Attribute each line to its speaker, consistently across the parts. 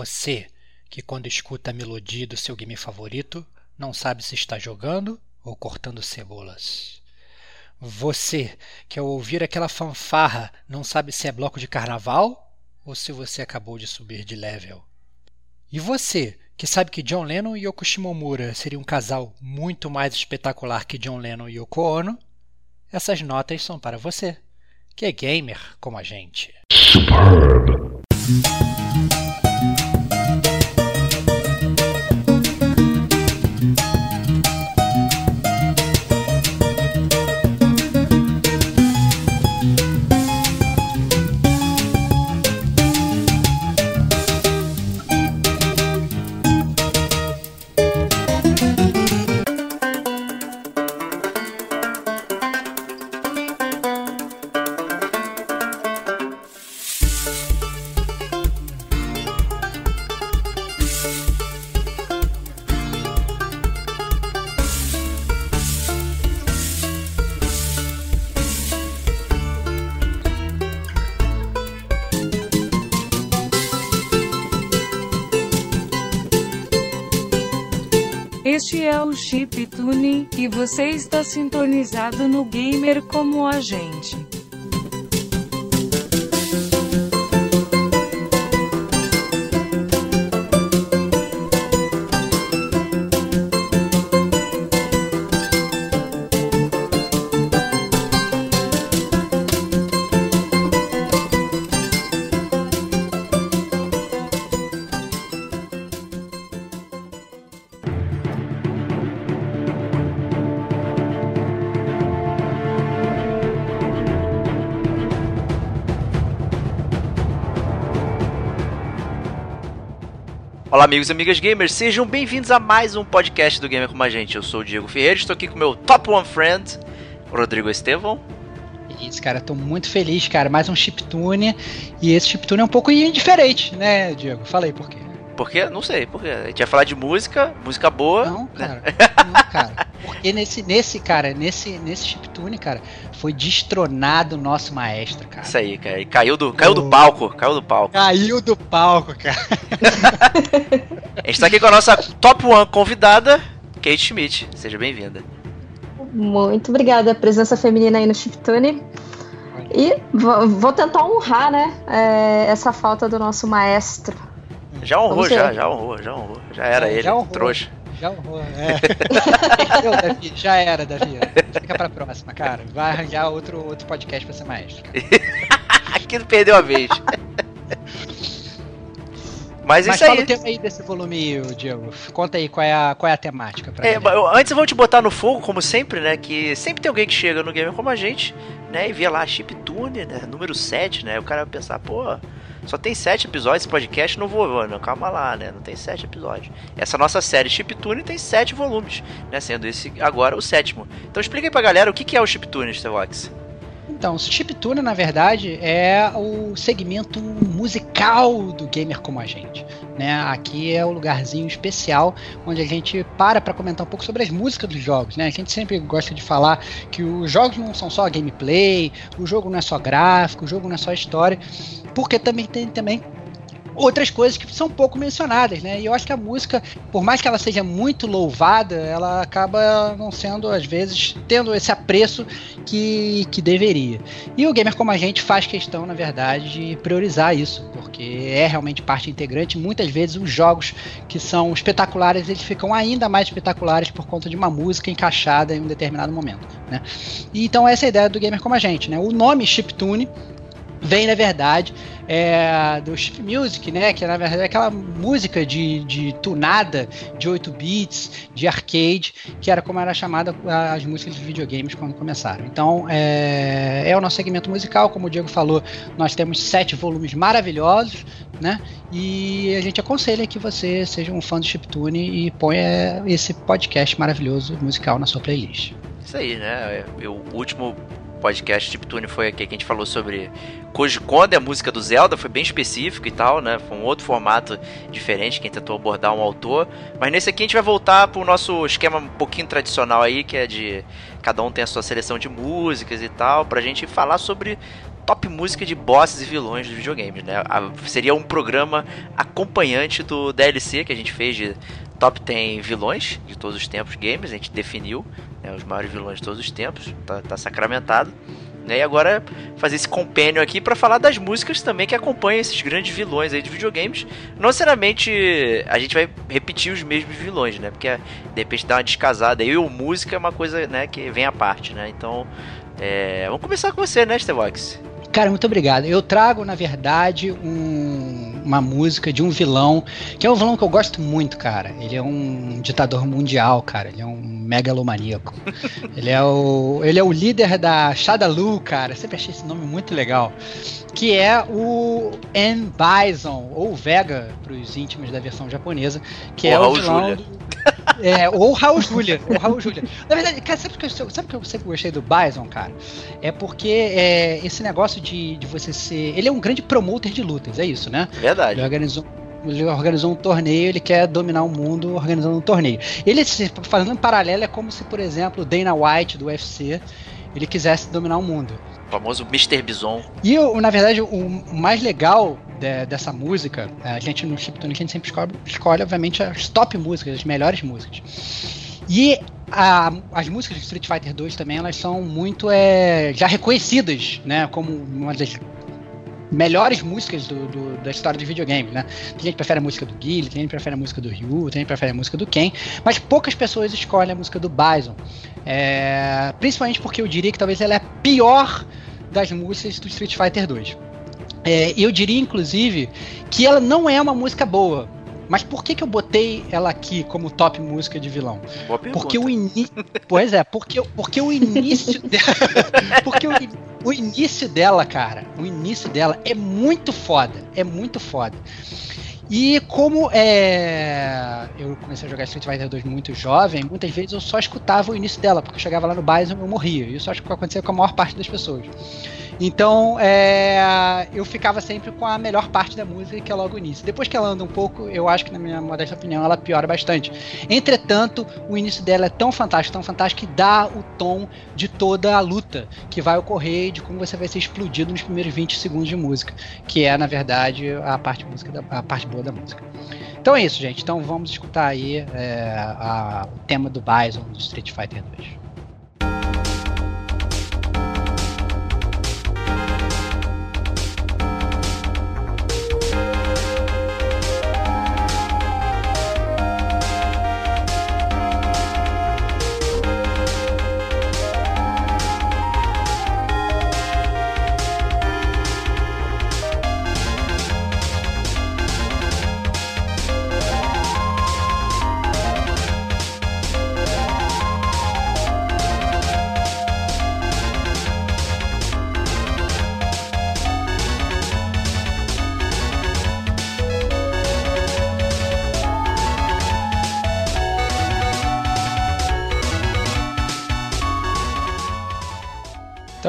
Speaker 1: Você que quando escuta a melodia do seu game favorito não sabe se está jogando ou cortando cebolas. Você que ao ouvir aquela fanfarra não sabe se é bloco de carnaval ou se você acabou de subir de level. E você que sabe que John Lennon e Yoko Shimomura seriam um casal muito mais espetacular que John Lennon e Yoko Ono, essas notas são para você, que é gamer como a gente. Superb.
Speaker 2: Você está sintonizado no Gamer como a gente.
Speaker 3: Olá, amigos e amigas gamers, sejam bem-vindos a mais um podcast do Gamer com a gente. Eu sou o Diego Ferreira, estou aqui com o meu top one friend, Rodrigo Estevão.
Speaker 1: Isso, cara, tô muito feliz, cara. Mais um chiptune. E esse chiptune é um pouco diferente, né, Diego? Falei por quê.
Speaker 3: Por quê? Não sei, por quê. A gente ia falar de música, música boa.
Speaker 1: Não,
Speaker 3: né?
Speaker 1: cara. Não, cara. Porque nesse, nesse, cara, nesse, nesse chiptune, cara, foi destronado o nosso maestro, cara.
Speaker 3: Isso aí, cara. E caiu do, caiu do palco, caiu do palco.
Speaker 1: Caiu do palco, cara.
Speaker 3: a gente tá aqui com a nossa top one convidada, Kate Schmidt. Seja bem-vinda.
Speaker 4: Muito obrigada, presença feminina aí no Chiptune. E vou tentar honrar, né, é, essa falta do nosso maestro.
Speaker 3: Já honrou, já, já honrou, já honrou. Já era já, ele, já honrou, trouxa.
Speaker 1: Já honrou, é. Eu, Davi, já era, Davi. Fica pra próxima, cara. Vai arranjar outro, outro podcast pra ser maestro.
Speaker 3: Aqui não perdeu a vez. Mas, Mas
Speaker 1: isso
Speaker 3: fala
Speaker 1: aí. o tema aí desse volume, Diego. Conta aí qual é a, qual é a temática. Pra
Speaker 3: é, eu, antes eu vou te botar no fogo, como sempre, né? Que sempre tem alguém que chega no Gamer como a gente, né? E vê lá Chiptune, né? Número 7, né? O cara vai pensar, pô, só tem sete episódios esse podcast, não vou, mano, calma lá, né? Não tem sete episódios. Essa nossa série Chiptune tem sete volumes, né? Sendo esse agora o sétimo. Então explica aí pra galera o que é o Chiptune, Stevox.
Speaker 1: Então, chiptune, na verdade, é o segmento musical do gamer como a gente. Né? Aqui é o lugarzinho especial onde a gente para para comentar um pouco sobre as músicas dos jogos. Né? A gente sempre gosta de falar que os jogos não são só gameplay, o jogo não é só gráfico, o jogo não é só história, porque também tem também outras coisas que são pouco mencionadas, né? E eu acho que a música, por mais que ela seja muito louvada, ela acaba não sendo, às vezes, tendo esse apreço que, que deveria. E o gamer como a gente faz questão, na verdade, de priorizar isso, porque é realmente parte integrante. Muitas vezes os jogos que são espetaculares, eles ficam ainda mais espetaculares por conta de uma música encaixada em um determinado momento, né? E, então essa é a ideia do gamer como a gente, né? O nome chiptune vem, na verdade, é, do chip music, né? Que na verdade é aquela música de, de tunada de 8 bits, de arcade, que era como era chamada as músicas de videogames quando começaram. Então é, é o nosso segmento musical, como o Diego falou, nós temos sete volumes maravilhosos, né? E a gente aconselha que você seja um fã do chiptune e ponha esse podcast maravilhoso musical na sua playlist.
Speaker 3: Isso aí, né? O último podcast Tune foi aqui que a gente falou sobre Koji Kondo, a música do Zelda, foi bem específico e tal, né? Foi um outro formato diferente, quem tentou abordar um autor. Mas nesse aqui a gente vai voltar pro nosso esquema um pouquinho tradicional aí, que é de cada um tem a sua seleção de músicas e tal, pra gente falar sobre top música de bosses e vilões dos videogames, né? A, seria um programa acompanhante do DLC que a gente fez de top 10 vilões de todos os tempos games, a gente definiu né, os maiores vilões de todos os tempos, tá, tá sacramentado. Né? E agora fazer esse compênio aqui para falar das músicas também que acompanham esses grandes vilões aí de videogames. Não necessariamente a gente vai repetir os mesmos vilões, né? Porque de repente dá uma descasada. Eu música é uma coisa, né, que vem à parte, né? Então, é... vamos começar com você, né, Stevox?
Speaker 1: Cara, muito obrigado. Eu trago, na verdade, um, uma música de um vilão, que é um vilão que eu gosto muito, cara. Ele é um ditador mundial, cara. Ele é um megalomaníaco. ele, é o, ele é o líder da Shadalu, cara. Sempre achei esse nome muito legal. Que é o N. Bison, ou Vega, para os íntimos da versão japonesa, que é o vilão. Do, é, ou Raul Julia. Ou Raul Julia. Na verdade, cara, sabe que eu, sabe que eu sempre gostei do Bison, cara? É porque é, esse negócio de, de você ser. Ele é um grande promoter de lutas, é isso, né?
Speaker 3: Verdade.
Speaker 1: Ele organizou, ele organizou um torneio, ele quer dominar o mundo organizando um torneio. Ele, fazendo em paralelo, é como se, por exemplo, o Dana White do UFC ele quisesse dominar o mundo.
Speaker 3: Famoso Mr. Bison.
Speaker 1: E, na verdade, o mais legal de, dessa música, a gente no Chiptune, a gente sempre escolhe, escolhe, obviamente, as top músicas, as melhores músicas. E a, as músicas de Street Fighter 2 também, elas são muito é, já reconhecidas, né, como uma das melhores músicas do, do, da história de videogame, né? Tem gente que prefere a música do Guile, tem gente que prefere a música do Ryu, tem gente que prefere a música do Ken, mas poucas pessoas escolhem a música do Bison. É, principalmente porque eu diria que talvez ela é a pior das músicas do Street Fighter 2. É, eu diria, inclusive, que ela não é uma música boa. Mas por que, que eu botei ela aqui como top música de vilão? Porque o início. pois é, porque, porque o início dela. porque o, o início dela, cara, o início dela é muito foda. É muito foda. E como é, eu comecei a jogar Street Fighter 2 muito jovem, muitas vezes eu só escutava o início dela, porque eu chegava lá no Bison e eu morria. Isso acho que acontecia com a maior parte das pessoas. Então, é, eu ficava sempre com a melhor parte da música, que é logo o início. Depois que ela anda um pouco, eu acho que, na minha modesta opinião, ela piora bastante. Entretanto, o início dela é tão fantástico, tão fantástico, que dá o tom de toda a luta que vai ocorrer, de como você vai ser explodido nos primeiros 20 segundos de música, que é, na verdade, a parte, música da, a parte boa da música. Então é isso, gente. Então vamos escutar aí é, a, o tema do Bison do Street Fighter 2.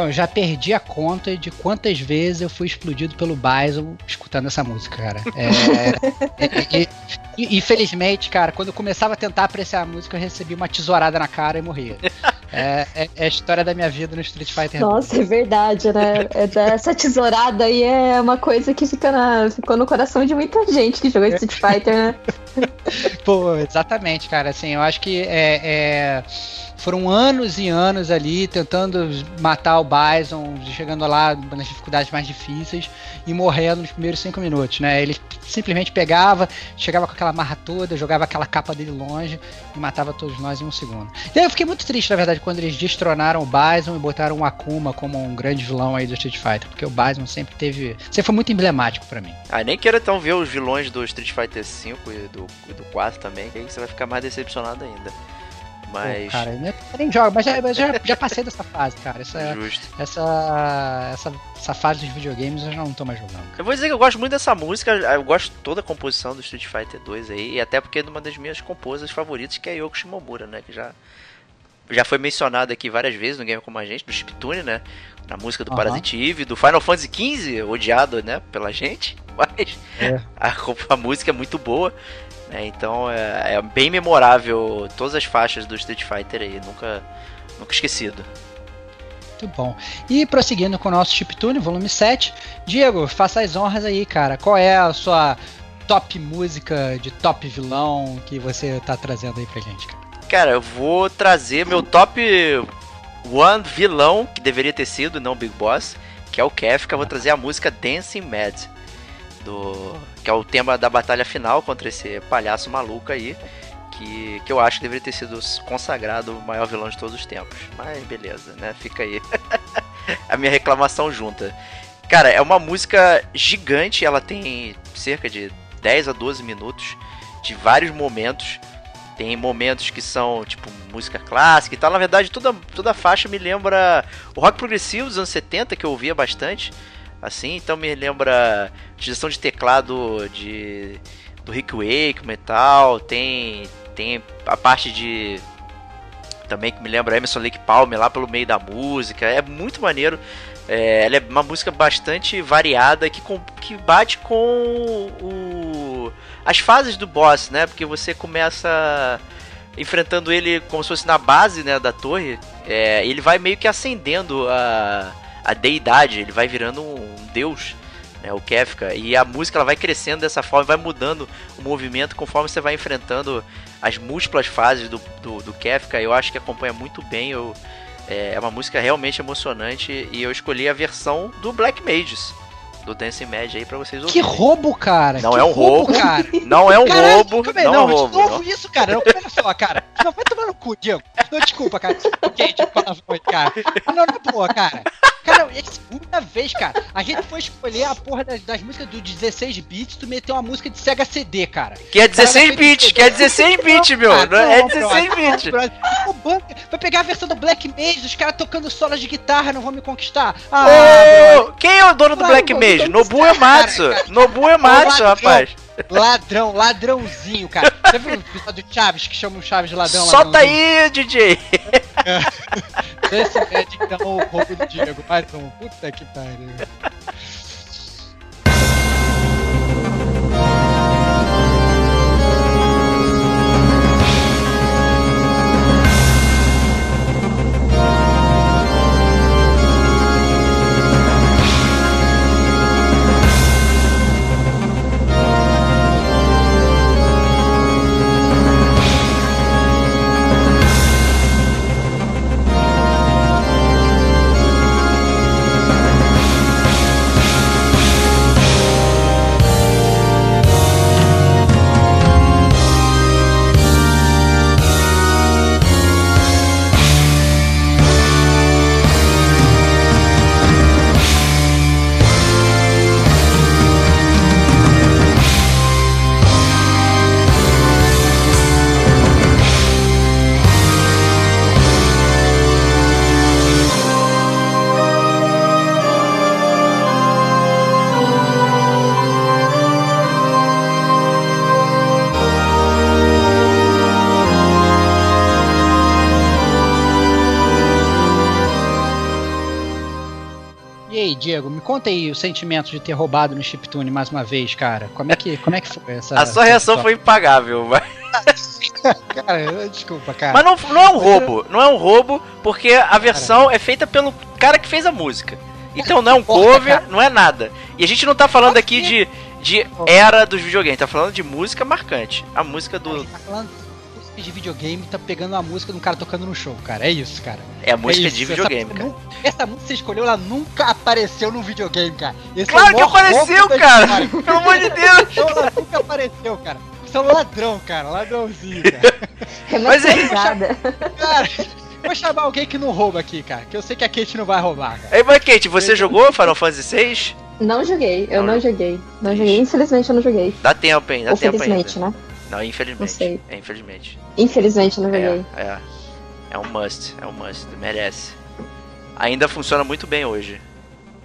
Speaker 1: Então, eu já perdi a conta de quantas vezes eu fui explodido pelo Bison escutando essa música, cara. É, é, é, e, infelizmente, cara, quando eu começava a tentar apreciar a música, eu recebia uma tesourada na cara e morria. É, é, é a história da minha vida no Street Fighter.
Speaker 4: Nossa, é verdade, né? Essa tesourada aí é uma coisa que fica na, ficou no coração de muita gente que jogou Street Fighter, né?
Speaker 1: Pô, exatamente, cara. Assim, eu acho que é, é foram anos e anos ali tentando matar o Bison, chegando lá nas dificuldades mais difíceis e morrendo nos primeiros cinco minutos, né? Ele simplesmente pegava, chegava com aquela marra toda, jogava aquela capa dele longe e matava todos nós em um segundo. E aí eu fiquei muito triste, na verdade, quando eles destronaram o Bison e botaram o Akuma como um grande vilão aí do Street Fighter, porque o Bison sempre teve. sempre foi muito emblemático para mim.
Speaker 3: Ah, nem quero então ver os vilões do Street Fighter V e do, e do 4 também, que aí você vai ficar mais decepcionado ainda. Mas. Pô,
Speaker 1: cara, eu nem jogo, mas, já, já, já passei dessa fase, cara. Essa, Justo. Essa, essa, essa fase dos videogames eu já não tô mais jogando.
Speaker 3: Eu vou dizer que eu gosto muito dessa música, eu gosto toda a composição do Street Fighter 2 aí, e até porque é uma das minhas composas favoritas, que é Yoko Shimomura, né? Que já, já foi mencionado aqui várias vezes no Game Como a Gente, do Chiptune, né? Na música do uhum. Parasite Eve, do Final Fantasy XV, odiado, né, pela gente, mas é. a, a música é muito boa. É, então é, é, bem memorável todas as faixas do Street Fighter aí, nunca, nunca esquecido.
Speaker 1: Muito bom. E prosseguindo com o nosso Chiptune, volume 7. Diego, faça as honras aí, cara. Qual é a sua top música de top vilão que você tá trazendo aí pra gente, cara?
Speaker 3: Cara, eu vou trazer meu top one vilão, que deveria ter sido, não Big Boss, que é o Kefka. Vou trazer a música Dancing Mad, do, que é o tema da batalha final contra esse palhaço maluco aí. Que, que eu acho que deveria ter sido consagrado o maior vilão de todos os tempos. Mas beleza, né? Fica aí a minha reclamação junta. Cara, é uma música gigante, ela tem cerca de 10 a 12 minutos de vários momentos. Tem momentos que são, tipo, música clássica e tal. Na verdade, toda, toda faixa me lembra o rock progressivo dos anos 70, que eu ouvia bastante. Assim, então me lembra utilização de teclado de do Rick Wakeman e tal. Tem, tem a parte de também que me lembra Emerson Lake Palmer lá pelo meio da música. É muito maneiro. É, ela é uma música bastante variada que, que bate com o, as fases do boss, né? Porque você começa enfrentando ele como se fosse na base né, da torre. É, ele vai meio que acendendo a, a deidade, ele vai virando um deus né, o Kefka, e a música ela vai crescendo dessa forma, vai mudando o movimento conforme você vai enfrentando as múltiplas fases do, do, do Kefka. Eu acho que acompanha muito bem, eu, é, é uma música realmente emocionante e eu escolhi a versão do Black Mages. Do Dancing Mad aí pra vocês ouvirem.
Speaker 1: Que roubo, cara!
Speaker 3: Não
Speaker 1: que
Speaker 3: é um roubo,
Speaker 1: cara!
Speaker 3: Não é um
Speaker 1: Caralho,
Speaker 3: roubo! Não,
Speaker 1: não,
Speaker 3: é um
Speaker 1: de novo
Speaker 3: não.
Speaker 1: isso, cara. Não, olha só, cara. Não, vai tomar no cu, Diego. Não, desculpa, cara. Ok, tipo, foi, cara. Não, na boa, cara. Cara, é a segunda vez, cara. A gente foi escolher a porra das, das músicas do 16 bits, tu meteu uma música de Sega CD, cara.
Speaker 3: Que é 16
Speaker 1: Cara,
Speaker 3: bits, que é 16 bits, meu.
Speaker 1: Cara,
Speaker 3: Não, é
Speaker 1: não,
Speaker 3: 16
Speaker 1: brother,
Speaker 3: bits.
Speaker 1: Banca, Vai pegar a versão do Black Mage, os caras tocando solos de guitarra, não vão me conquistar. Ah,
Speaker 3: quem é o dono do Black Mage? Nobu Ematsu.
Speaker 1: cara.
Speaker 3: Nobu Ematsu,
Speaker 1: ladrão.
Speaker 3: rapaz.
Speaker 1: Ladrão, ladrãozinho, cara. Já viu o episódio do Chaves que chama o Chaves de ladrão?
Speaker 3: Solta aí, DJ.
Speaker 1: Esse é então o roubo do Diego. Mais um. Puta que pariu. Diego, me conta aí o sentimento de ter roubado no Chiptune mais uma vez, cara. Como é que, como é que foi essa.
Speaker 3: A sua reação foi impagável, mas,
Speaker 1: Cara, desculpa, cara.
Speaker 3: mas não, não é um roubo. Não é um roubo, porque a versão é feita pelo cara que fez a música. Então não é um cover,
Speaker 1: cara.
Speaker 3: não é nada. E a gente não tá falando aqui de, de era dos videogames, tá falando de música marcante. A música
Speaker 1: A
Speaker 3: do.
Speaker 1: gente tá falando música de videogame, tá pegando a música de um cara tocando no show, cara. É isso, cara.
Speaker 3: É a música
Speaker 1: é
Speaker 3: de
Speaker 1: Essa
Speaker 3: videogame,
Speaker 1: música
Speaker 3: cara.
Speaker 1: Essa música que você escolheu, ela nunca apareceu num videogame, cara. Esse é
Speaker 3: Claro
Speaker 1: o
Speaker 3: que apareceu, cara.
Speaker 1: história.
Speaker 3: Pelo amor de Deus!
Speaker 1: Então ela nunca apareceu, cara. Você é um ladrão, cara. Ladrãozinho, cara.
Speaker 3: Mas é-
Speaker 1: cara, vou chamar alguém que não rouba aqui, cara. Que eu sei que a Kate não vai roubar, cara.
Speaker 3: Aí, mas Kate, você jogou Final Fantasy VI?
Speaker 4: Não joguei, eu
Speaker 3: Não
Speaker 4: não joguei. Não joguei, infelizmente eu não joguei.
Speaker 3: Dá tempo, hein? Dá
Speaker 4: Ou
Speaker 3: tempo ainda.
Speaker 4: felizmente, né?
Speaker 3: Não, infelizmente.
Speaker 4: Não sei.
Speaker 3: É, infelizmente.
Speaker 4: Infelizmente não joguei.
Speaker 3: É, é. É um must, é um must, merece. Ainda funciona muito bem hoje.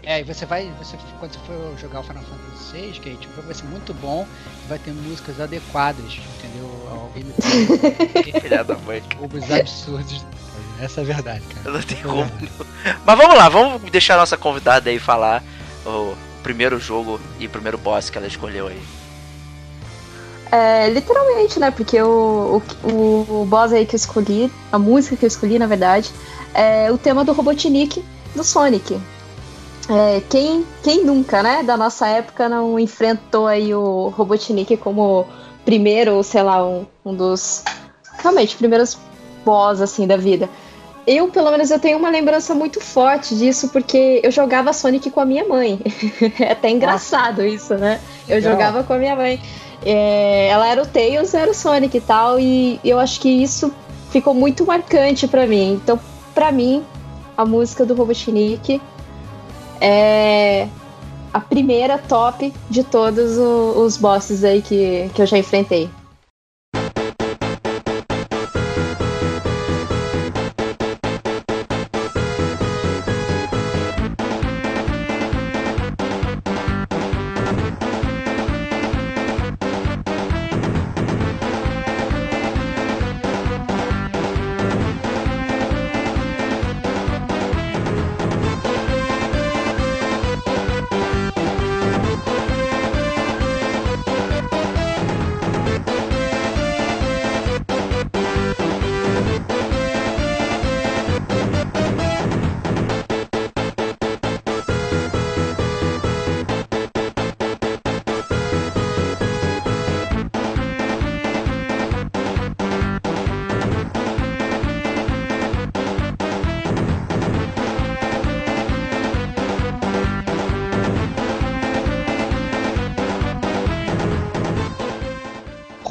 Speaker 1: É, e você vai, você, quando você for jogar o Final Fantasy VI, Kate, o jogo vai ser muito bom e vai ter músicas adequadas, entendeu? Ao gameplay.
Speaker 3: Filha da mãe.
Speaker 1: absurdos. Essa é a verdade, cara.
Speaker 3: Eu não tenho como. Mas vamos lá, vamos deixar a nossa convidada aí falar o primeiro jogo e o primeiro boss que ela escolheu aí.
Speaker 4: É, literalmente, né? Porque o, o, o boss aí que eu escolhi, a música que eu escolhi, na verdade, é o tema do Robotnik. do Sonic. É, quem, quem nunca, né, da nossa época não enfrentou aí o Robotnik como primeiro, sei lá, um, um dos realmente primeiros boss assim da vida. Eu, pelo menos, eu tenho uma lembrança muito forte disso, porque eu jogava Sonic com a minha mãe. é até engraçado Nossa. isso, né? Eu jogava com a minha mãe. É, ela era o Tails, era o Sonic e tal, e eu acho que isso ficou muito marcante para mim. Então, para mim, a música do Robotnik é a primeira top de todos os bosses aí que, que eu já enfrentei.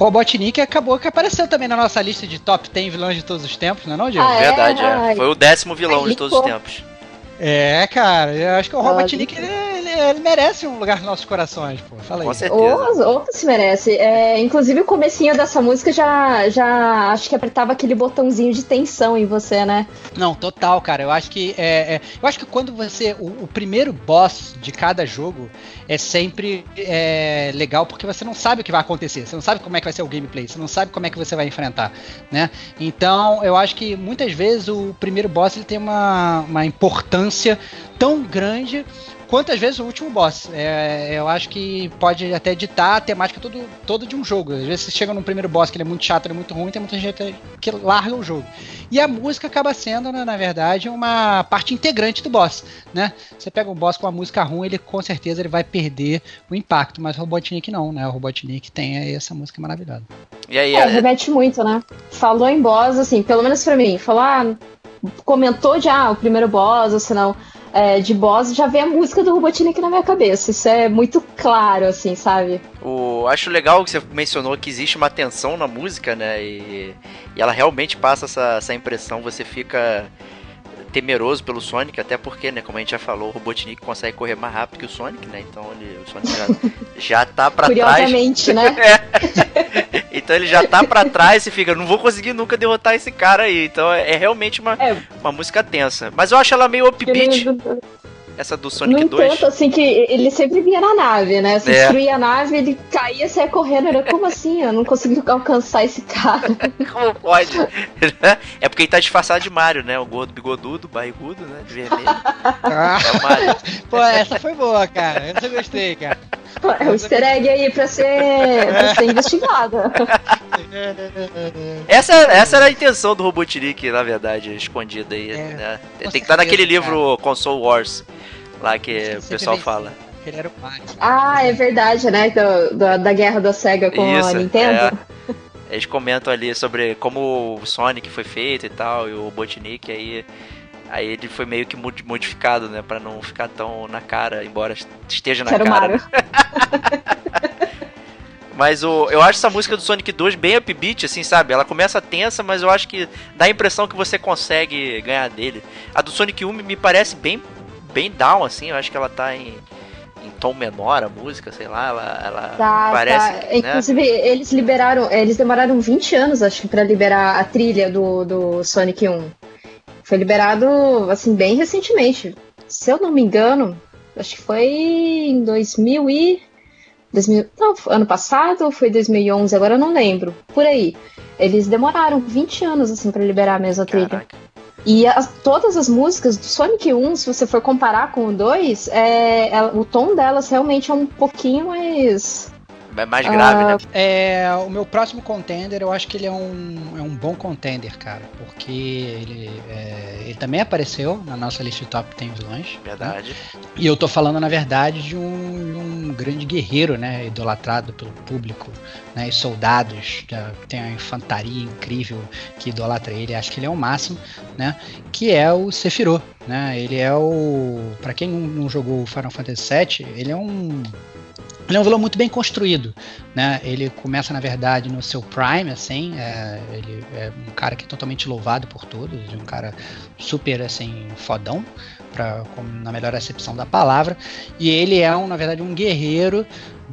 Speaker 1: Robotnik acabou que apareceu também na nossa lista de top 10 vilões de todos os tempos, não é não, Diego? Ah,
Speaker 3: é? Verdade, é. Foi o décimo vilão de todos os tempos.
Speaker 1: É, cara, eu acho que o Robotnik ele, ele, merece um lugar nos nossos corações, pô. Fala aí.
Speaker 3: Com certeza.
Speaker 4: Ou, se merece. É, inclusive o comecinho dessa música já, já acho que apertava aquele botãozinho de tensão em você, né?
Speaker 1: Não, total, cara. Eu acho que é, é eu acho que quando você o, o, primeiro boss de cada jogo é sempre é, legal porque você não sabe o que vai acontecer. Você não sabe como é que vai ser o gameplay. Você não sabe como é que você vai enfrentar, né? Então eu acho que muitas vezes o primeiro boss ele tem uma, uma importância tão grande quantas vezes o último boss. É, eu acho que pode até editar a temática todo, todo de um jogo. Às vezes você chega num primeiro boss que ele é muito chato, ele é muito ruim, tem muita gente que larga o jogo. E a música acaba sendo, né, na verdade, uma parte integrante do boss, né? Você pega um boss com uma música ruim, ele com certeza ele vai perder o impacto, mas o Robotnik não, né? O Robotnik tem essa música maravilhosa.
Speaker 4: E aí, é, é... remete muito, né? Falou em boss, assim, pelo menos pra mim, falar, ah, comentou de ah, o primeiro boss, ou se não é, de boss, já vem a música do Robotnik na minha cabeça. Isso é muito claro, assim, sabe?
Speaker 3: O, acho legal que você mencionou que existe uma tensão na música, né? E, e ela realmente passa essa, essa impressão, você fica temeroso pelo Sonic, até porque, né, como a gente já falou, o Robotnik consegue correr mais rápido que o Sonic, né? Então ele, o Sonic já, já tá pra
Speaker 4: Curiosamente,
Speaker 3: trás.
Speaker 4: né?
Speaker 3: é. Então ele já tá pra trás e fica, não vou conseguir nunca derrotar esse cara aí. Então é, é realmente uma, é. uma música tensa. Mas eu acho ela meio upbeat. Essa do Sonic
Speaker 4: no
Speaker 3: 2.
Speaker 4: Tanto, assim, que ele sempre vinha na nave, né? Se é. destruía a nave, ele caía, saia correndo. Era como assim? Eu não consegui alcançar esse cara.
Speaker 3: como pode? é porque ele tá disfarçado de Mario, né? O gordo bigodudo, barrigudo, né? De vermelho.
Speaker 1: Ah. É o Mario. Pô, essa foi boa, cara. Essa eu gostei, cara.
Speaker 4: É um easter egg aí pra ser, pra ser investigado.
Speaker 3: Essa, essa era a intenção do Robotnik, na verdade, escondida aí. É, né? Tem que estar naquele livro Console Wars lá que o pessoal fala.
Speaker 4: Ele era o Mario. Ah, é verdade, né? Do, do, da guerra da SEGA com Isso, a Nintendo. É.
Speaker 3: Eles comentam ali sobre como o Sonic foi feito e tal, e o Robotnik aí. Aí ele foi meio que modificado, né? Pra não ficar tão na cara, embora esteja na Quero cara. Mario. Mas o, eu acho essa música do Sonic 2 bem upbeat, assim, sabe? Ela começa tensa, mas eu acho que dá a impressão que você consegue ganhar dele. A do Sonic 1 me parece bem bem down, assim. Eu acho que ela tá em, em tom menor, a música, sei lá. Ela, ela tá, parece. Tá.
Speaker 4: Que, né? Inclusive, eles liberaram. Eles demoraram 20 anos, acho que, pra liberar a trilha do, do Sonic 1. Foi liberado, assim, bem recentemente. Se eu não me engano, acho que foi em 2000 e. 2000, não, ano passado ou foi 2011, agora eu não lembro. Por aí. Eles demoraram 20 anos, assim, para liberar a mesma trilha. E as, todas as músicas do Sonic 1, se você for comparar com o 2, é, é, o tom delas realmente é um pouquinho mais.
Speaker 3: É mais grave,
Speaker 4: Ah,
Speaker 3: né?
Speaker 1: É, o meu próximo contender, eu acho que ele é um, é um bom contender, cara. Porque ele, é, ele também apareceu na nossa lista de top 10 vilões. né?
Speaker 3: Verdade.
Speaker 1: E eu tô falando, na verdade, de um, um grande guerreiro, né? Idolatrado pelo público, né? E soldados, tem uma infantaria incrível que idolatra ele. Acho que ele é o máximo, né? Que é o Sephiroth, né? Ele é o... Pra quem não, não jogou Final Fantasy VII, ele é um... Ele é um vilão muito bem construído, né? Ele começa, na verdade, no seu prime, assim, é, ele é um cara que é totalmente louvado por todos, um cara super, assim, fodão, pra, na melhor acepção da palavra, e ele é, um, na verdade, um guerreiro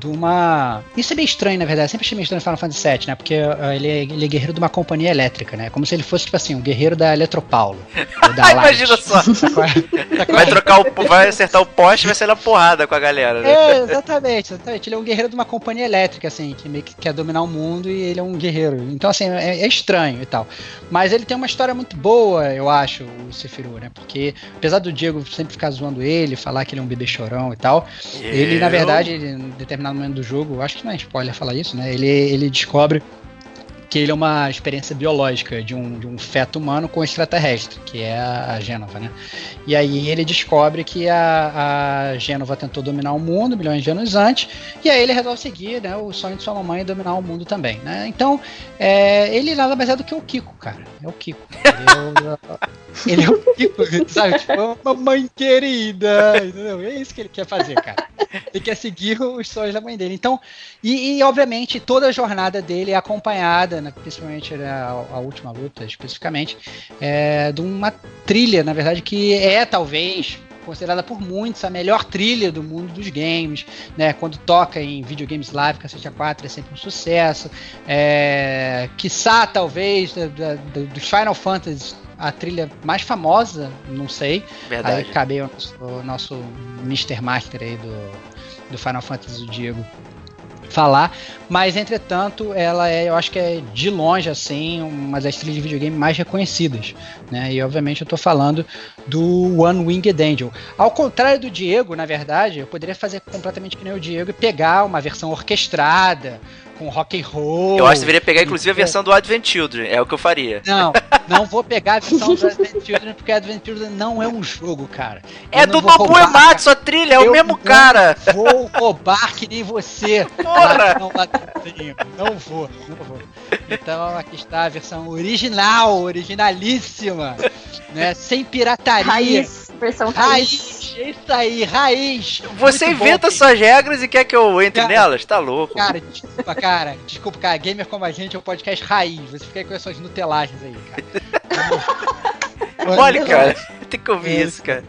Speaker 1: de uma... Isso é meio estranho, na verdade, sempre achei meio estranho no Final Fantasy VII, né? Porque uh, ele, é, ele é guerreiro de uma companhia elétrica, né? Como se ele fosse, tipo assim, um guerreiro da Eletropaulo, da
Speaker 3: Ah, imagina só.
Speaker 1: Sacou? Sacou?
Speaker 3: Vai trocar o. Vai acertar o poste e vai sair na porrada com a galera, né?
Speaker 1: É, exatamente, exatamente. Ele é um guerreiro de uma companhia elétrica, assim, que meio que quer dominar o mundo e ele é um guerreiro. Então, assim, é, é estranho e tal. Mas ele tem uma história muito boa, eu acho, o Sephiroth, né? Porque, apesar do Diego sempre ficar zoando ele, falar que ele é um bebê chorão e tal, ele, na
Speaker 3: Eu-
Speaker 1: verdade, ele, em determinado momento do jogo, acho que não é spoiler falar isso, né? Ele, ele descobre que ele é uma experiência biológica de um, de um feto humano com extraterrestre, que é a, Gênova, né? E aí ele descobre que a, a Gênova tentou dominar o mundo milhões de anos antes, e aí ele resolve seguir né, o sonho de sua mamãe e dominar o mundo também, né? Então, é, ele nada mais é do que o Kiko, cara. É o Kiko. Ele é o, ele é o Kiko, sabe? Tipo, mamãe querida, entendeu? É isso que ele quer fazer, cara. Ele quer seguir os sonhos da mãe dele. Então, e, e, obviamente toda a jornada dele é acompanhada, né, principalmente né, a, a última luta especificamente, é, de uma trilha, na verdade, que é talvez considerada por muitos a melhor trilha do mundo dos games, né? Quando toca em videogames live, Cacete A4 é sempre um sucesso. É, quiçá, talvez, da, da, dos Final Fantasy, a trilha mais famosa, não sei.
Speaker 3: Verdade.
Speaker 1: Aí cabei o nosso, o nosso Mr. Master aí do, do Final Fantasy, o Diego, falar. Mas, entretanto, ela é, eu acho que é de longe, assim, uma das trilhas de videogame mais reconhecidas. Né? E, obviamente, eu tô falando do One Winged Angel. Ao contrário do Diego, na verdade, eu poderia fazer completamente que nem o Diego e pegar uma versão orquestrada, com rock and roll.
Speaker 3: Eu acho que deveria pegar, inclusive, a versão do Advent Children. É o que eu faria.
Speaker 1: Não, não vou pegar a versão do Advent Children, porque Advent Children não é um jogo, cara.
Speaker 3: É
Speaker 1: Eu não
Speaker 3: do Nobu Ematsu, a trilha, é o mesmo
Speaker 1: não
Speaker 3: cara.
Speaker 1: Vou roubar que nem você.
Speaker 3: Porra!
Speaker 1: Não, não vou, não vou. Então aqui está a versão original, originalíssima, né? Sem pirataria.
Speaker 4: Raiz, versão raiz.
Speaker 1: Raiz, é isso aí, raiz.
Speaker 3: Você
Speaker 1: Muito bom,
Speaker 3: inventa
Speaker 1: Kiko.
Speaker 3: suas regras e quer que eu entre
Speaker 1: Cara,
Speaker 3: nelas? Tá louco.
Speaker 1: Cara, desculpa, cara. Desculpa, cara. Gamer como a gente é um podcast raiz. Você fica aí com essas nutelagens aí, cara.
Speaker 3: Olha, cara, tem que ouvir
Speaker 1: É.
Speaker 3: isso, cara.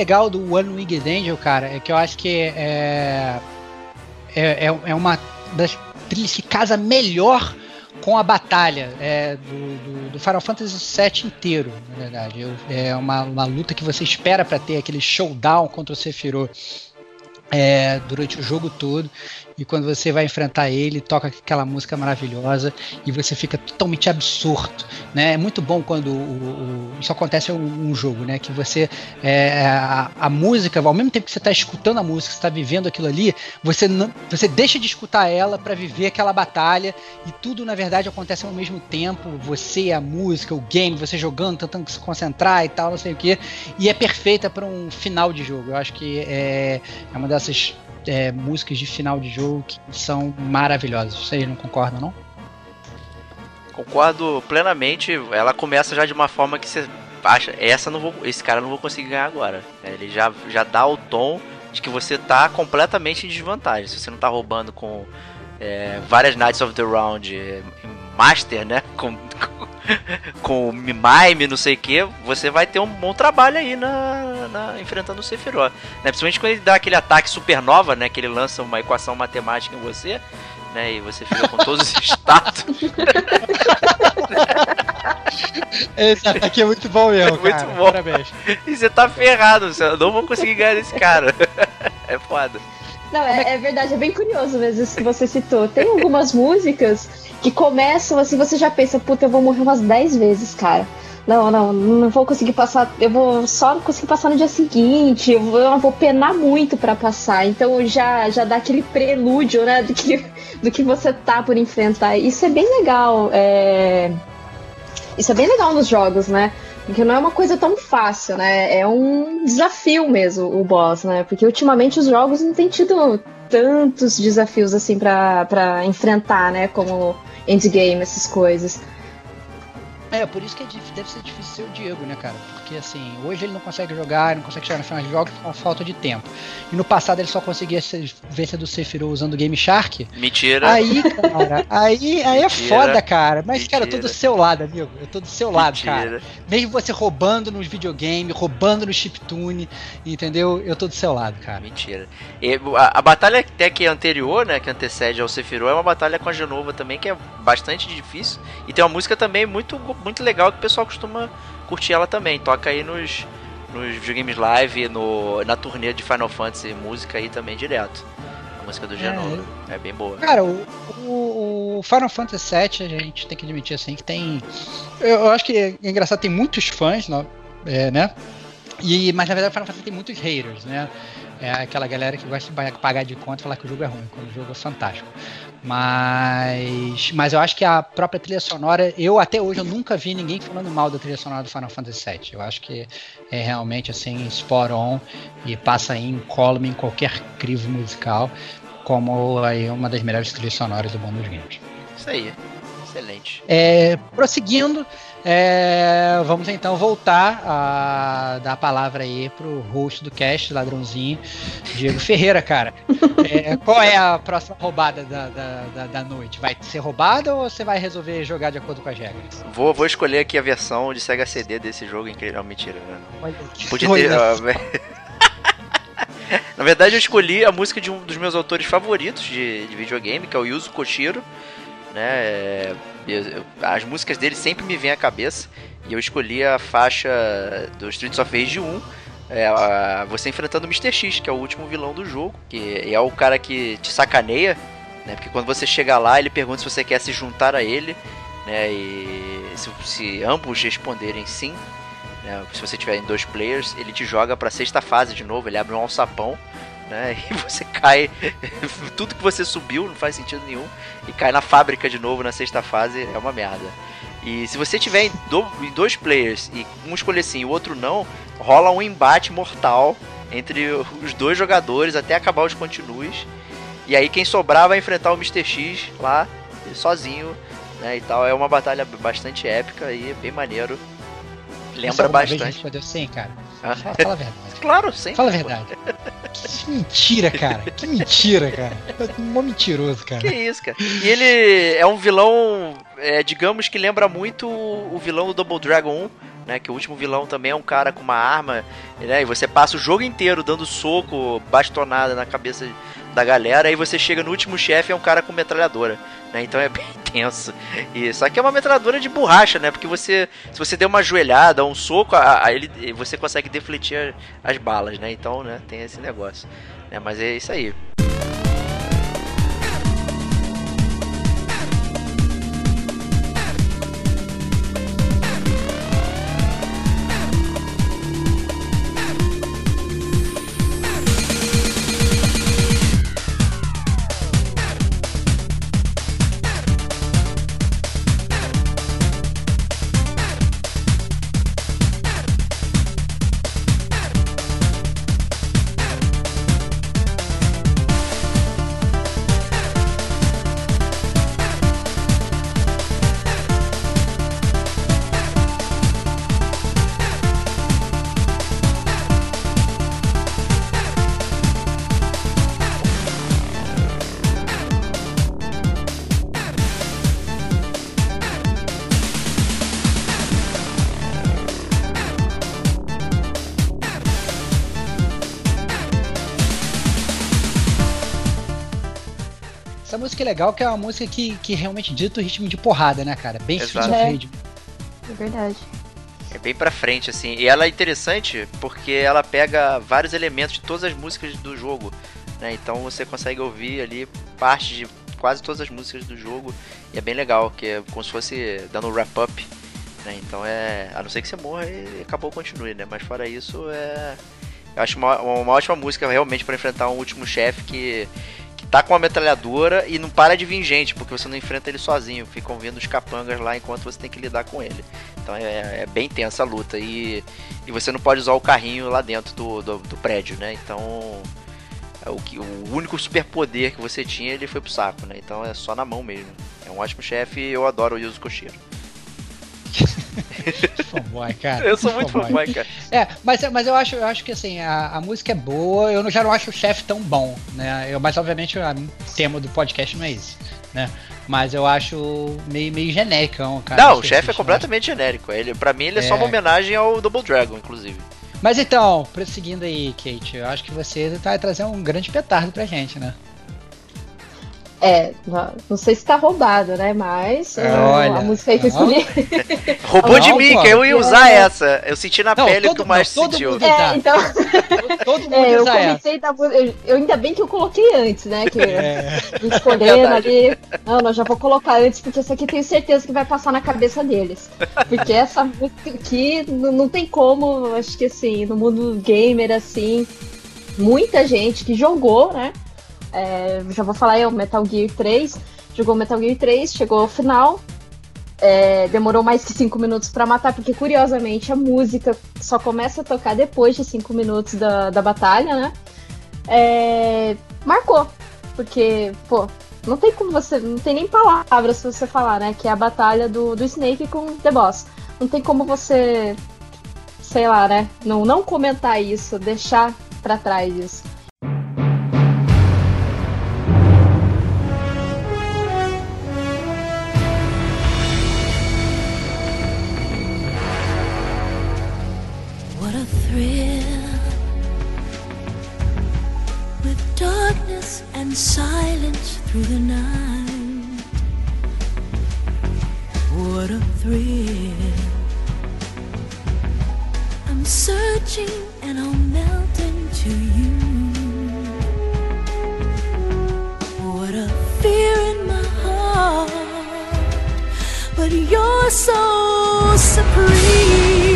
Speaker 1: Legal do One Winged Angel, cara, é que eu acho que é, é, é, é uma das trilhas que casa melhor com a batalha é, do, do, do Final Fantasy VII inteiro, na verdade. Eu- é uma, uma luta que você espera pra ter aquele showdown contra o Sephiroth é, durante o jogo todo. E quando você vai enfrentar ele, toca aquela música maravilhosa e você fica totalmente absorto, né? É muito bom quando o, o, isso acontece em um, jogo, né? Que você é, a, a, música, ao mesmo tempo que você está escutando a música, está vivendo aquilo ali, você não, você deixa de escutar ela para viver aquela batalha e tudo na verdade acontece ao mesmo tempo. Você, a música, o game, você jogando, tentando se concentrar e tal, não sei o que, e é perfeita para um final de jogo. Eu acho que é, é uma dessas é, músicas de final de jogo que são maravilhosas. Vocês não concordam, não?
Speaker 3: Concordo plenamente. Ela começa já de uma forma que você acha, essa não vou, esse cara não vou conseguir ganhar agora. Ele já, já dá o tom de que você tá completamente em desvantagem. Se você não tá roubando com é, várias Knights of the Round é, Master, né? Com, com, Mime, não sei o que, você vai ter um bom trabalho aí na, na enfrentando o Sephiroth. Né? Principalmente quando ele dá aquele ataque supernova, né? Que ele lança uma equação matemática em você né? E você fica com todos os status.
Speaker 1: Esse ataque é muito bom mesmo, é muito cara. bom. Parabéns.
Speaker 3: E você tá ferrado, você não vou conseguir ganhar desse cara. É foda.
Speaker 4: Não, é, é, verdade, é bem curioso mesmo isso que você citou. Tem algumas músicas que começam assim, você já pensa, puta, eu vou morrer umas 10 vezes, cara não, não, não vou conseguir passar, eu vou só conseguir passar no dia seguinte, eu vou, eu vou penar muito para passar. Então já já dá aquele prelúdio, né, do que do que você tá por enfrentar. Isso é bem legal, é... isso é bem legal nos jogos, né? Porque não é uma coisa tão fácil, né? É um desafio mesmo o boss, né? Porque ultimamente os jogos não têm tido tantos desafios assim para enfrentar, né? Como endgame, essas coisas.
Speaker 1: É, por isso que é deve ser difícil ser o Diego, né, cara? Assim, hoje ele não consegue jogar, não consegue chegar no final de jogos por falta de tempo. E no passado ele só conseguia ser, vencer do Sephiroth usando o Game Shark.
Speaker 3: Mentira.
Speaker 1: Aí, cara, aí, aí é foda, cara. Mas, Mentira. cara, eu tô do seu lado, amigo. Eu tô do seu lado, Mentira. cara. Mesmo você roubando nos videogames, roubando no chiptune, entendeu? Eu tô do seu lado, cara.
Speaker 3: Mentira. E a, a, batalha até que é anterior, né, que antecede ao Sephiroth, é uma batalha com a Genova também, que é bastante difícil. E tem uma música também muito muito legal que o pessoal costuma curtir ela também. Toca aí nos, nos videogames live, no, na turnê de Final Fantasy, música aí também direto. A música do Genova. É, é bem boa.
Speaker 1: Cara, o, o, o, Final Fantasy VII, a gente tem que admitir assim, que tem. Eu, eu acho que é engraçado, tem muitos fãs, é, né? E, mas na verdade o Final Fantasy tem muitos haters, né? É aquela galera que gosta de pagar de conta e falar que o jogo é ruim, quando o jogo é fantástico. Mas, mas eu acho que a própria trilha sonora, eu até hoje eu nunca vi ninguém falando mal da trilha sonora do Final Fantasy VII. Eu acho que é realmente assim spot on e passa em incólume em qualquer crivo musical, como aí uma das melhores trilhas sonoras do mundo dos games.
Speaker 3: Isso aí, excelente.
Speaker 1: É, prosseguindo, é, vamos então voltar a dar a palavra aí pro host do cast, ladrãozinho, Diego Ferreira, cara. É, qual é a próxima roubada da, da, da, da, noite? Vai ser roubada ou você vai resolver jogar de acordo com as regras?
Speaker 3: Vou, vou escolher aqui a versão de Sega CD desse jogo incrível. Mentira, né? Podia ter. Na verdade, eu escolhi a música de um dos meus autores favoritos de, de videogame, que é o Yuzo Koshiro né? As músicas dele sempre me vêm à cabeça e eu escolhi a faixa do Streets of Rage 1. É, você enfrentando o Mr. X, que é o último vilão do jogo, que é o cara que te sacaneia, né? Porque quando você chega lá, ele pergunta se você quer se juntar a ele, né? E se, se ambos responderem sim, né? Se você tiver em dois players, ele te joga pra sexta fase de novo, ele abre um alçapão né? E você cai. tudo que você subiu não faz sentido nenhum. E cai na fábrica de novo na sexta fase é uma merda. E se você tiver em, do, em dois players e um escolher sim e o outro não, rola um embate mortal entre os dois jogadores até acabar os continues. E aí quem sobrar vai enfrentar o Mr. X lá, sozinho, né? E tal. É uma batalha bastante épica e bem maneiro. Lembra bastante.
Speaker 1: Vez sim, cara. Ah. Fala, fala, a verdade.
Speaker 3: Claro, sim.
Speaker 1: Fala a verdade. Que mentira, cara. Que mentira, cara. Um mentiroso, cara.
Speaker 3: Que isso, cara. E ele é um vilão, é, digamos que lembra muito o vilão do Double Dragon 1. Né, que o último vilão também é um cara com uma arma, né, e você passa o jogo inteiro dando soco, bastonada na cabeça da galera, e você chega no último chefe é um cara com metralhadora, né? Então é bem tenso. E só que é uma metralhadora de borracha, né? Porque você, se você der uma joelhada, um soco, a, a, ele, você consegue defletir as balas, né? Então, né, tem esse negócio. Né? Mas é isso aí.
Speaker 1: Música é legal, que é uma música que, que realmente dita o ritmo de porrada, né, cara? Bem
Speaker 3: Exato.
Speaker 1: Streets of
Speaker 4: É.
Speaker 1: Rage.
Speaker 4: É verdade.
Speaker 3: É bem pra frente, assim. E ela é interessante porque ela pega vários elementos de todas as músicas do jogo, né? Então você consegue ouvir ali parte de quase todas as músicas do jogo. E é bem legal, que é como se fosse dando um wrap-up, né? Então é... A não ser que você morra e acabou continue, né? Mas fora isso, é... Eu acho uma, uma ótima música realmente pra enfrentar um último chefe que... Tá com uma metralhadora e não para de vir gente, porque você não enfrenta ele sozinho. Ficam vindo os capangas lá enquanto você tem que lidar com ele. Então é, é bem tensa a luta. E, e você não pode usar o carrinho lá dentro do, do, do prédio, né? Então. é O, que, o único superpoder que você tinha, ele foi pro saco, né? Então é só na mão mesmo. É um ótimo chefe eu adoro o Yuzo Koshiro.
Speaker 1: Fanboy, cara.
Speaker 3: Eu sou muito fanboy, cara.
Speaker 1: É, mas, mas eu, acho, eu acho que assim, a, a música é boa, eu já não acho o chefe tão bom, né? Eu, mas obviamente o tema do podcast não é esse, né? Mas eu acho meio, meio genéricão, cara.
Speaker 3: não, o chefe é completamente genérico. Ele, pra mim, ele é, só
Speaker 1: É.
Speaker 3: uma homenagem ao Double Dragon, inclusive.
Speaker 1: Mas então, prosseguindo aí, Kate, eu acho que você tá trazendo um grande petardo pra gente, né?
Speaker 4: É, não, não sei se tá roubado, né? Mas
Speaker 1: É,
Speaker 4: ah,
Speaker 1: olha,
Speaker 4: a música aí que eu
Speaker 1: não.
Speaker 4: escolhi.
Speaker 3: Roubou
Speaker 1: Não,
Speaker 3: de mim,
Speaker 1: pô.
Speaker 3: que eu ia usar
Speaker 4: É.
Speaker 3: essa. Eu senti na
Speaker 1: Não,
Speaker 3: pele o
Speaker 1: todo-
Speaker 3: que o mais
Speaker 1: não, todo
Speaker 3: sentiu.
Speaker 1: mundo-
Speaker 4: É,
Speaker 1: Exato.
Speaker 4: então,
Speaker 1: Todo mundo
Speaker 4: é, eu
Speaker 1: usa essa.
Speaker 4: comecei da música. Eu, eu ainda bem que eu coloquei antes, né? Que
Speaker 1: É,
Speaker 4: escolhendo ali. Não, não, já vou colocar antes, porque essa aqui eu tenho certeza que vai passar na cabeça deles. Porque essa música aqui n- não tem como, acho que assim, no mundo gamer, assim, muita gente que jogou, né? É, já vou falar aí, o Metal Gear 3. Jogou Metal Gear 3, chegou ao final. é, demorou mais que 5 minutos pra matar, porque curiosamente a música só começa a tocar depois de 5 minutos da, da batalha, né? É, marcou. Porque, pô, não tem como você. Não tem nem palavras se você falar, né? Que é a batalha do, do Snake com The Boss. Não tem como você. Sei lá, né? Não, não comentar isso, deixar pra trás isso.
Speaker 5: Silence through the night. What a thrill. I'm searching and I'm melting to you. What a fear in my heart, but you're so supreme.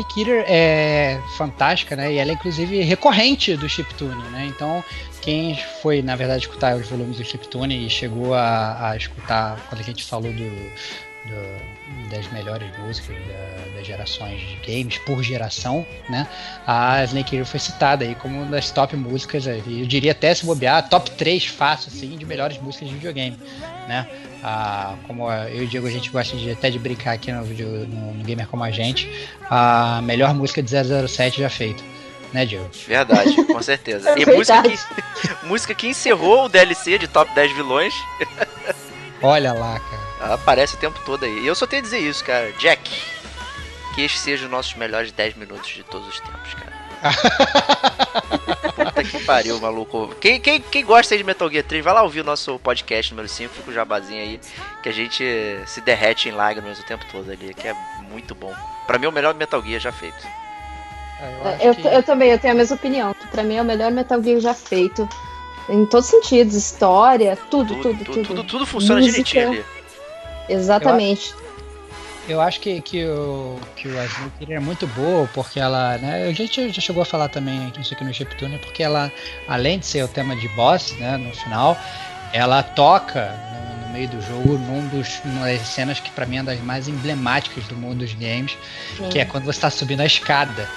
Speaker 1: Snake Eater é fantástica, né? E ela é inclusive recorrente do chiptune, né? Então, quem foi, na verdade, escutar os volumes do chiptune e chegou a, a escutar quando a gente falou do, do- das melhores músicas da- das gerações de games por geração, né? A Snake Eater foi citada aí como uma das top músicas, eu diria até se bobear, top 3 fácil, assim, de melhores músicas de videogame, né? Ah, como eu e o Diego a gente gosta de, até de brincar aqui no, vídeo, no, no Gamer Como a Gente, a melhor música de 007 já feita, né, Diego?
Speaker 3: Verdade, com certeza.
Speaker 4: É
Speaker 3: E música que, música que encerrou o DLC de Top 10 vilões.
Speaker 1: Olha lá, cara.
Speaker 3: Ela aparece o tempo todo aí. E eu só tenho a dizer isso, cara. Jack, que estes sejam os nossos melhores 10 minutos de todos os tempos, cara. Puta que pariu, maluco. Quem, quem, quem gosta de Metal Gear 3, vai lá ouvir o nosso podcast número 5, fica o jabazinho aí, que a gente se derrete em lágrimas o tempo todo ali, que é muito bom. Pra mim é o melhor Metal Gear já feito.
Speaker 1: Ah,
Speaker 4: Eu,
Speaker 1: acho que-
Speaker 4: eu também, eu tenho a mesma opinião. Pra mim é o melhor Metal Gear já feito. Em todos os sentidos, história, tudo,
Speaker 3: Tudo,
Speaker 4: tudo,
Speaker 3: tudo,
Speaker 4: tudo.
Speaker 3: tudo, tudo funciona
Speaker 4: Música.
Speaker 3: direitinho ali.
Speaker 4: Exatamente.
Speaker 1: Eu acho que, que, o, que o Eater é muito boa, porque ela, né, a gente já chegou a falar também isso aqui no Chiptune, porque ela, além de ser o tema de boss, né, no final, ela toca no, no meio do jogo num dos, numa das cenas que pra mim é uma das mais emblemáticas do mundo dos games, que é quando você tá subindo a escada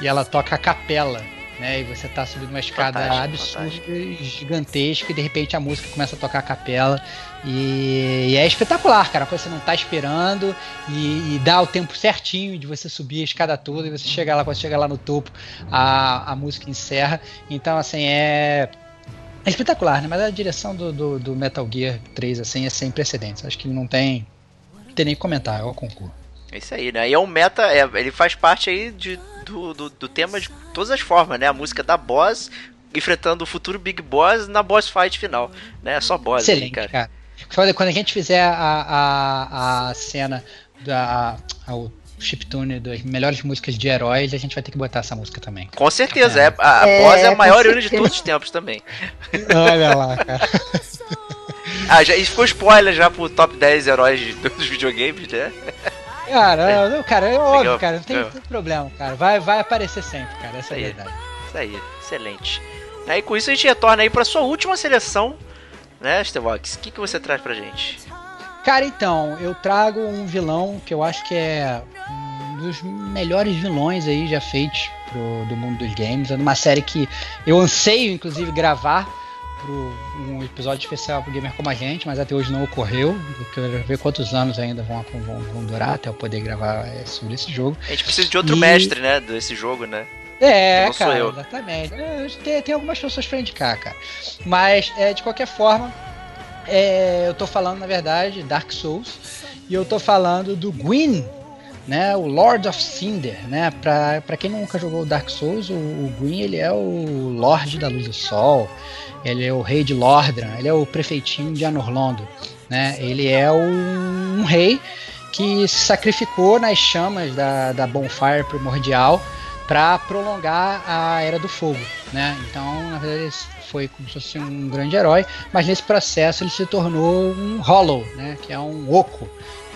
Speaker 1: e ela toca a capela, né? E você tá subindo uma escada
Speaker 3: Fantástico,
Speaker 1: absurda, gigantesca, e de repente a música começa a tocar a capela. E, e é espetacular, cara. Quando você não tá esperando e, e dá o tempo certinho de você subir a escada toda e você chegar lá, quando você chegar lá no topo, a, a música encerra. Então, assim, é. É espetacular, né? Mas a direção do, do, do Metal Gear 3, assim, é sem precedentes. Acho que não tem, não tem nem comentar, eu concordo.
Speaker 3: É isso aí, né? E é um meta, é, ele faz parte aí de, do, do, do tema de todas as formas, né? A música da boss enfrentando o futuro Big Boss na boss fight final, né? É só boss aí,
Speaker 1: Excelente,
Speaker 3: cara.
Speaker 1: cara. Quando, a gente fizer a, a, a cena da a, o chiptune das melhores músicas de heróis, a gente vai ter que botar essa música também.
Speaker 3: Com certeza, é, a, a
Speaker 4: É,
Speaker 3: boss é a maior heroína de todos os tempos também.
Speaker 1: Olha lá, cara.
Speaker 3: Ah, já, ficou spoiler já pro top 10 heróis de- dos videogames, né?
Speaker 1: Cara, não, cara, é óbvio,
Speaker 3: Legal,
Speaker 1: cara, não tem, tem problema, cara. Vai, vai aparecer sempre, cara. Essa é a verdade.
Speaker 3: Isso aí, excelente. E com isso a gente retorna aí pra sua última seleção, né, Stevox? O que, que você traz pra gente?
Speaker 1: Cara, então, eu trago um vilão que eu acho que é um dos melhores vilões aí já feitos pro, do mundo dos games. É uma série que eu anseio, inclusive, gravar pro um episódio especial pro Gamer Como a Gente, mas até hoje não ocorreu. Eu quero ver quantos anos ainda vão, vão, vão durar até eu poder gravar é, sobre esse jogo.
Speaker 3: A gente precisa de outro
Speaker 1: E-
Speaker 3: mestre, né, desse jogo, né?
Speaker 1: É,
Speaker 3: Não
Speaker 1: cara, exatamente. É, Tem, tem algumas pessoas pra indicar, cara. Mas, é, de qualquer forma, é, eu tô falando, na verdade, Dark Souls. E eu tô falando do Gwyn, né? O Lord of Cinder, né? Pra, pra quem nunca jogou Dark Souls, o, o Gwyn, ele é o Lorde da Luz do Sol. Ele é o rei de Lordran. Ele é o prefeitinho de Anorlondo, né? Ele é um, um rei que se sacrificou nas chamas da, da Bonfire Primordial para prolongar a Era do Fogo, né? Então, na verdade, ele foi como se fosse um grande herói, mas nesse processo ele se tornou um Hollow, né? Que é um oco,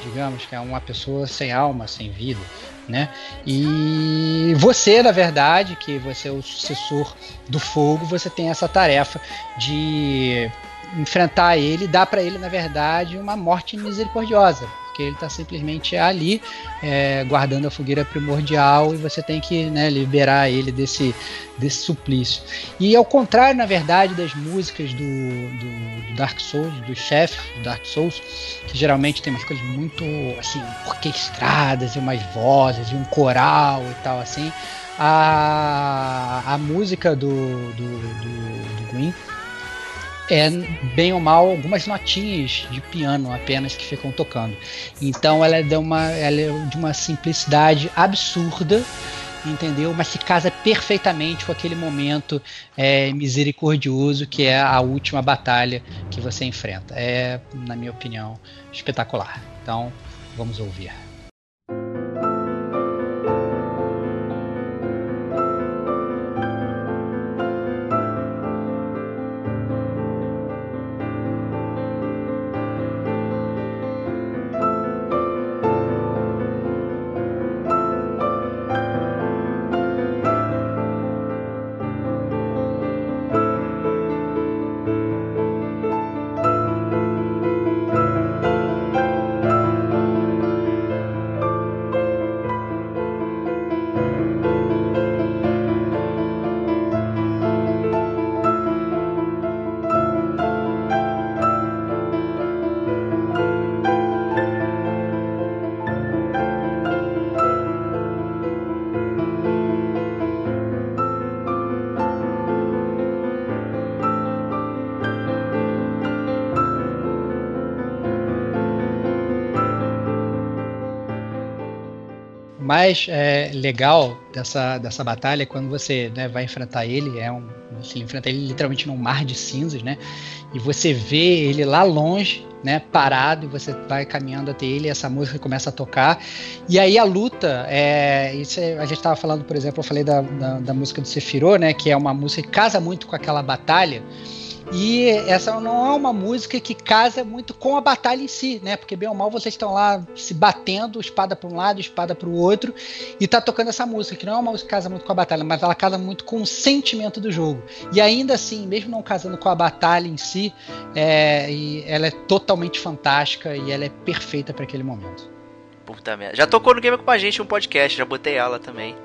Speaker 1: digamos, que é uma pessoa sem alma, sem vida, né? E você, na verdade, que você é o sucessor do fogo, você tem essa tarefa de enfrentar ele, dar para ele, na verdade, uma morte misericordiosa, porque ele está simplesmente ali é, guardando a fogueira primordial e você tem que né, liberar ele desse, desse suplício. E ao contrário, na verdade, das músicas do, do, do Dark Souls, do chefe do Dark Souls, que geralmente tem umas coisas muito assim orquestradas e umas vozes e um coral e tal assim, a, a música do, do, do, do é bem ou mal algumas notinhas de piano apenas que ficam tocando. Então ela é de uma, ela é de uma simplicidade absurda, entendeu? Mas que casa perfeitamente com aquele momento é, misericordioso que é a última batalha que você enfrenta. É, na minha opinião, espetacular. Então vamos ouvir. Mais é, legal dessa, dessa batalha é quando você né, vai enfrentar ele, é um, você enfrenta ele literalmente num mar de cinzas, né? E você vê ele lá longe, né, parado, e você vai caminhando até ele, e essa música começa a tocar. E aí a luta, é, isso é- a gente estava falando, por exemplo, eu falei da, da, da música do Sephiroth, né, que é uma música que casa muito com aquela batalha. E essa não é uma música que casa muito com a batalha em si, né? Porque bem ou mal vocês estão lá se batendo, espada para um lado, espada para o outro, e tá tocando essa música, que não é uma música que casa muito com a batalha, mas ela casa muito com o sentimento do jogo. E ainda assim, mesmo não casando com a batalha em si, é, ela é totalmente fantástica e ela é perfeita para aquele momento.
Speaker 3: Puta merda. Já tocou no Game com a gente um podcast, já botei ela também.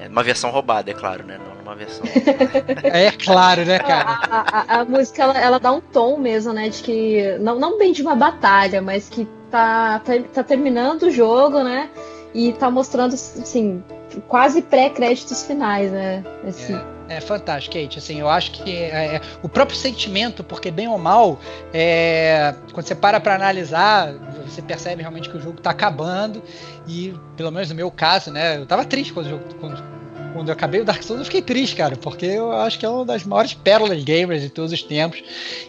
Speaker 3: É uma versão roubada, é claro, né? Não numa versão.
Speaker 1: É claro, né, cara?
Speaker 4: A, a- a música ela, ela dá um tom mesmo, né? De que. Não, não bem de uma batalha, mas que tá, tá, tá terminando o jogo, né? E tá mostrando, assim, quase pré-créditos finais, né? Esse,
Speaker 1: É fantástico, Kate. Assim, eu acho que é, é, o próprio sentimento, porque bem ou mal, é, quando você para pra analisar, você percebe realmente que o jogo tá acabando. E, pelo menos no meu caso, né? Eu tava triste quando o jogo. Quando, quando eu acabei o Dark Souls, eu fiquei triste, cara, porque eu acho que é uma das maiores pérolas gamers de todos os tempos.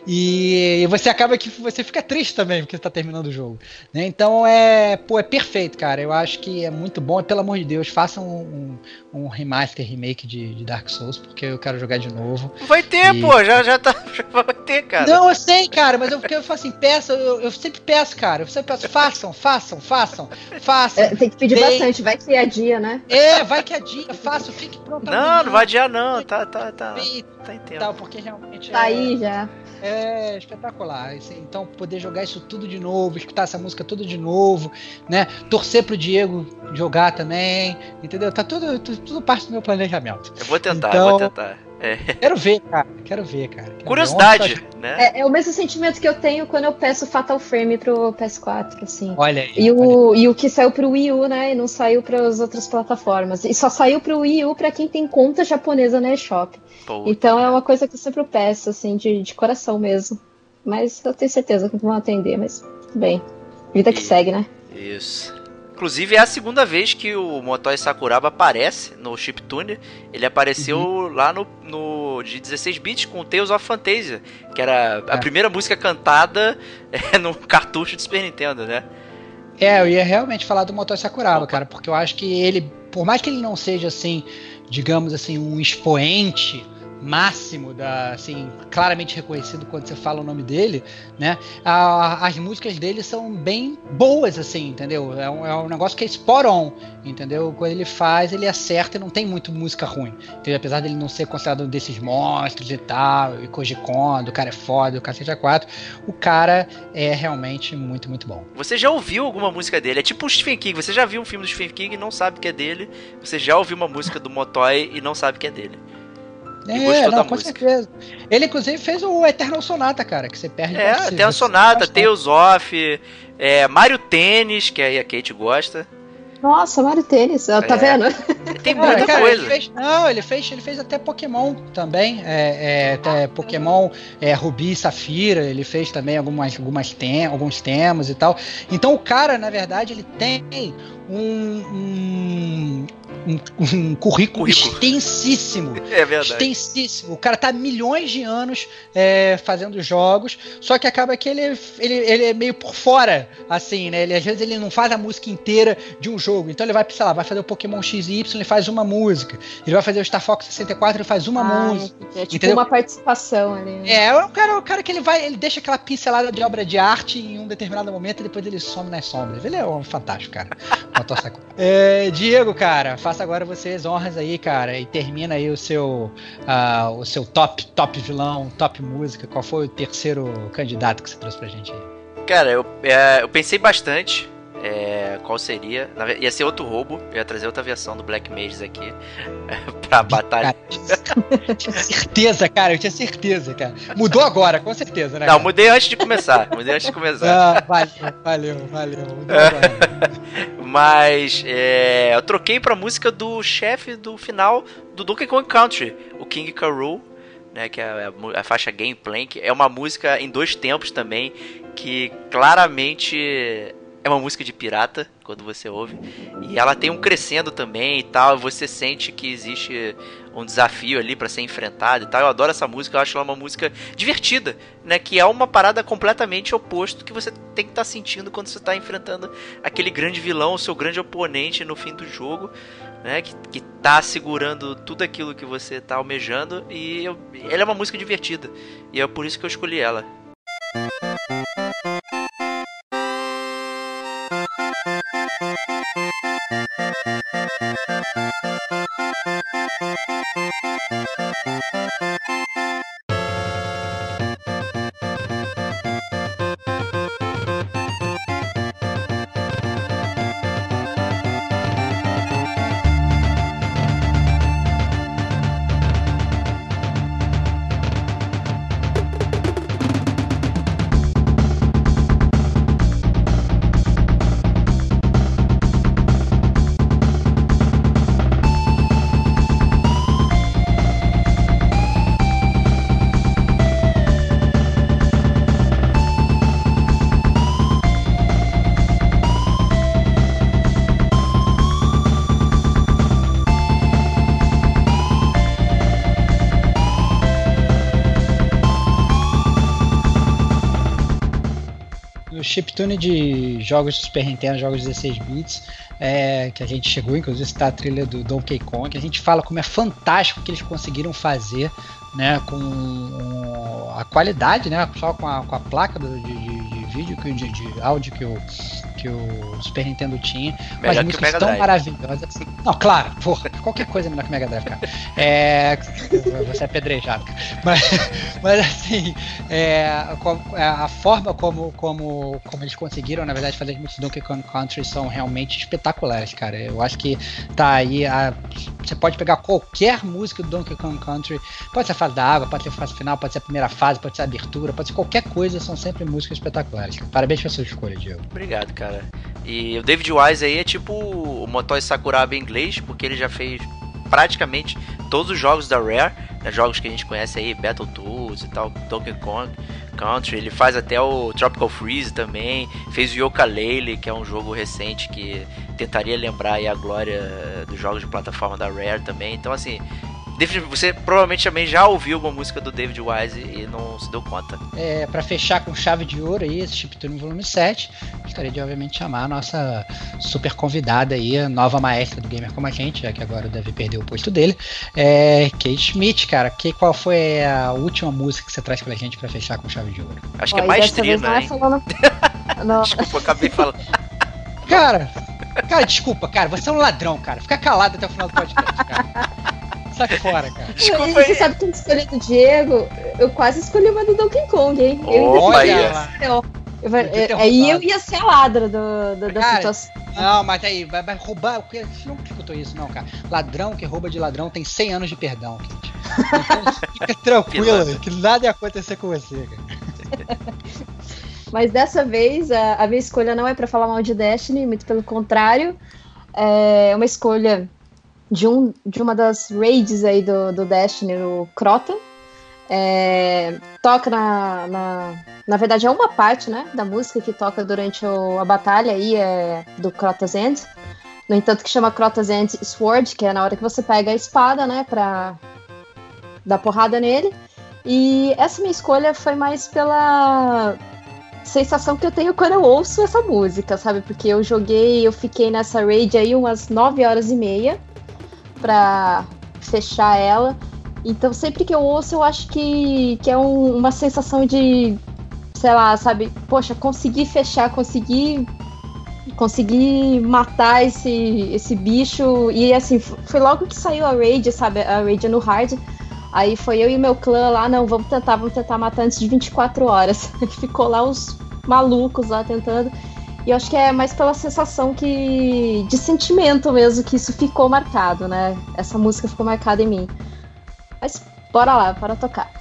Speaker 1: E, e você acaba que você fica triste também, porque você tá terminando o jogo. Né? Então é, pô, é perfeito, cara. Eu acho que é muito bom. E, pelo amor de Deus, façam um, um, um remaster, remake de, de Dark Souls, porque eu quero jogar de novo.
Speaker 3: Vai ter,
Speaker 1: E-
Speaker 3: pô, já, já tá. Já vai ter, cara.
Speaker 1: Não, eu sei, cara, mas eu, porque eu falo assim, peço, eu, eu sempre peço, cara. Eu sempre peço, façam, façam, façam, façam.
Speaker 4: É, tem que pedir
Speaker 1: Bem-
Speaker 4: bastante, vai que é dia, né?
Speaker 1: É, vai que a dica, faço, fique pronto.
Speaker 3: Não, não vai adiar, não. Tá, tá, tá.
Speaker 1: E
Speaker 3: Tá em tempo.
Speaker 1: tal, porque realmente
Speaker 4: Tá
Speaker 1: é,
Speaker 4: aí já.
Speaker 1: é espetacular. Então, poder jogar isso tudo de novo, escutar essa música tudo de novo, né? Torcer pro Diego jogar também, entendeu? Tá tudo, tudo, tudo parte do meu planejamento.
Speaker 3: Eu vou tentar,
Speaker 1: Então-
Speaker 3: eu vou tentar. É.
Speaker 1: Quero ver, cara, quero ver, cara. Quero ver.
Speaker 3: Curiosidade,
Speaker 1: Ontem
Speaker 3: né?
Speaker 4: É, é o mesmo sentimento que eu tenho quando eu peço Fatal Frame pro PS4, assim.
Speaker 1: Olha aí.
Speaker 4: E
Speaker 1: olha aí.
Speaker 4: o, e o que saiu pro Wii U, né? E não saiu para as outras plataformas. E só saiu pro Wii U pra quem tem conta japonesa na eShop. Então é uma coisa que eu sempre peço, assim, de, de coração mesmo. Mas eu tenho certeza que não vão atender, mas tudo bem. Vida que
Speaker 3: E-
Speaker 4: segue, né?
Speaker 3: Isso. Inclusive é a segunda vez que o Motoi Sakuraba aparece no Chiptune. Ele apareceu
Speaker 1: Uhum.
Speaker 3: lá no, no de 16 bits com Tales of Fantasia, que era a
Speaker 1: É.
Speaker 3: primeira música cantada é, no cartucho de Super Nintendo, né?
Speaker 1: É, eu ia realmente falar do Motor Sakuraba, cara, porque eu acho que ele, por mais que ele não seja assim, digamos assim, um expoente máximo da, assim, claramente reconhecido quando você fala o nome dele, né? a- as músicas dele são bem boas, assim, entendeu? É um, é um negócio que é spot on, entendeu? Quando ele faz, ele acerta e não tem muito música ruim. Entendeu? Apesar dele não ser considerado um desses monstros e tal, e Koji Kondo, o cara é foda, o cacete a quatro, o cara é realmente muito, muito bom.
Speaker 3: Você já ouviu alguma música dele? É tipo o Stephen King. Você já viu um filme do Stephen King e não sabe que é dele. Você já ouviu uma música do Motoy e não sabe que é dele. E
Speaker 1: É,
Speaker 3: gostou
Speaker 1: não,
Speaker 3: da
Speaker 1: com
Speaker 3: música.
Speaker 1: certeza. Ele, inclusive, fez o Eternal Sonata, cara, que você perde.
Speaker 3: É,
Speaker 1: você-
Speaker 3: tem a
Speaker 1: você
Speaker 3: Sonata. Tales of, é, Mario Tênis, que aí a Kate gosta.
Speaker 4: Nossa, Mario Tênis, tá
Speaker 3: É.
Speaker 4: vendo?
Speaker 3: Tem muita
Speaker 1: cara,
Speaker 3: coisa.
Speaker 1: Ele fez, não, ele fez, ele fez até Pokémon também. É, é, até Pokémon é, Rubi e Safira. Ele fez também algumas, algumas tem, alguns temas e tal. Então o cara, na verdade, ele tem um, um, um- um currículo,
Speaker 3: Currículo.
Speaker 1: extensíssimo.
Speaker 3: É verdade.
Speaker 1: extensíssimo. O cara tá há milhões de anos é, fazendo jogos, só que acaba que ele, ele, ele é meio por fora, assim, né? Ele, às vezes ele não faz a música inteira de um jogo. Então ele vai, sei lá, vai fazer o Pokémon XY, ele faz uma música. Ele vai fazer o Star Fox 64, ele faz uma
Speaker 4: Ah,
Speaker 1: música.
Speaker 4: É tipo
Speaker 1: Entendeu?
Speaker 4: uma participação ali. né?
Speaker 1: É, é o cara, o cara que ele vai, ele deixa aquela pincelada de obra de arte em um determinado momento e depois ele some nas sombras. Ele é um fantástico, cara. É, Diego, cara, faça agora você as honras aí, cara, e termina aí o seu, ah, o seu top, top vilão, top música. Qual foi o terceiro candidato que você trouxe pra gente aí?
Speaker 3: Cara, eu, é, eu pensei bastante é, qual seria. Ia ser outro roubo. Eu ia trazer outra versão do Black Mages aqui pra batalha.
Speaker 1: Certeza, cara, eu tinha certeza, cara. Mudou agora, com certeza, né?
Speaker 3: Não,
Speaker 1: cara?
Speaker 3: mudei antes de começar. Mudei antes de começar.
Speaker 1: Ah, valeu, valeu, valeu. Mudou agora.
Speaker 3: Mas é, eu troquei pra música do chefe do final do Donkey Kong Country, o King. Rool, né, que é a, mu- a faixa Gameplay, que é uma música em dois tempos também, que claramente é uma música de pirata quando você ouve, e ela tem um crescendo também e tal, você sente que existe um desafio ali pra ser enfrentado e tal. Eu adoro essa música, eu acho ela uma música divertida, né, que é uma parada completamente oposto que você tem que estar sentindo quando você tá enfrentando aquele grande vilão, o seu grande oponente no fim do jogo, né? Que, que tá segurando tudo aquilo que você tá almejando. E eu, ela é uma música divertida. E é por isso que eu escolhi ela. Thank you.
Speaker 1: Chiptune de jogos de Super Nintendo, jogos de 16 bits, é, que a gente chegou, inclusive está a trilha do Donkey Kong, a gente fala como é fantástico que eles conseguiram fazer né, com a qualidade, né, só com a, com a placa do, de, de, de vídeo, que- de, de áudio que o, que o Super Nintendo tinha,
Speaker 3: Melhor
Speaker 1: mas músicas tão maravilhosas. assim. Não, claro, porra, qualquer coisa é melhor que o Mega Drive, cara. É, você é apedrejado, cara. Mas, mas assim, é, é, a forma como, como, como eles conseguiram, na verdade, fazer as músicas do Donkey Kong Country são realmente espetaculares, cara. Eu acho que tá aí. A, você pode pegar qualquer música do Donkey Kong Country, pode ser a fase da água, pode ser a fase final, pode ser a primeira fase, pode ser a abertura, pode ser qualquer coisa, são sempre músicas espetaculares. Parabéns pela sua escolha, Diego.
Speaker 3: Obrigado, cara. E o David Wise aí é tipo o Motoi Sakuraba em inglês, porque ele já fez praticamente todos os jogos da Rare, né, jogos que a gente conhece aí, Battletoads e tal, Donkey Kong Country, ele faz até o Tropical Freeze também, fez o Yooka-Laylee, que é um jogo recente que tentaria lembrar aí a glória dos jogos de plataforma da Rare também, então assim... David, você provavelmente também já ouviu uma música do David Wise e não se deu conta.
Speaker 1: É, para fechar com chave de ouro aí, esse Chiptune volume 7, gostaria de obviamente chamar a nossa super convidada aí, a nova maestra do Gamer como a gente, já que agora deve perder o posto dele, é Kate Schmidt, cara. Que, qual foi a última música que você traz pra gente pra fechar com chave de ouro?
Speaker 3: Acho
Speaker 4: Ó,
Speaker 3: que é
Speaker 4: e dessa
Speaker 3: maestrina,
Speaker 4: vez não é
Speaker 3: hein?
Speaker 4: falando. Não,
Speaker 3: Desculpa, eu acabei falando.
Speaker 1: Cara, cara, desculpa, cara, você é um ladrão, cara. Fica calado até o final do podcast, cara. Sai fora, cara.
Speaker 3: Desculpa
Speaker 4: você
Speaker 3: aí.
Speaker 4: sabe que eu escolhi do Diego? Eu quase escolhi uma do Donkey Kong, hein? Eu ainda
Speaker 3: Opa,
Speaker 4: fiquei
Speaker 3: aí.
Speaker 1: lá.
Speaker 4: Eu- eu
Speaker 1: ter
Speaker 4: é- Aí eu ia ser a ladra do, do- da
Speaker 1: Cara,
Speaker 4: situação.
Speaker 1: Não, mas aí, vai, vai roubar. Você não escutou isso, não, cara. Ladrão que rouba de ladrão tem 100 anos de perdão, Kate. Então fica tranquila,
Speaker 3: Pilantra.
Speaker 1: que nada ia acontecer com você, cara.
Speaker 4: Mas dessa vez a, a minha escolha não é pra falar mal de Destiny, muito pelo contrário. É uma escolha de, um, de uma das raids aí do, do Destiny, o Crota. É, toca na, na. Na verdade, é uma parte né, da música que toca durante o- a batalha aí é do Crota's End. No entanto, que chama Crota's End Sword, que é na hora que você pega a espada, né, pra dar porrada nele. E essa minha escolha foi mais pela sensação que eu tenho quando eu ouço essa música, sabe? Porque eu joguei, eu fiquei nessa raid aí umas 9 horas e meia pra fechar ela. Então sempre que eu ouço, eu acho que, que é um- uma sensação de, sei lá, sabe? Poxa, consegui fechar, consegui consegui matar esse, esse bicho. E assim, foi logo que saiu a raid, sabe? A raid no hard. Aí foi eu e meu clã lá, não, vamos tentar, vamos tentar matar antes de 24 horas. Ficou lá os malucos lá tentando. E eu acho que é mais pela sensação que. de sentimento mesmo, que isso ficou marcado, né? Essa música ficou marcada em mim. Mas bora lá, para tocar.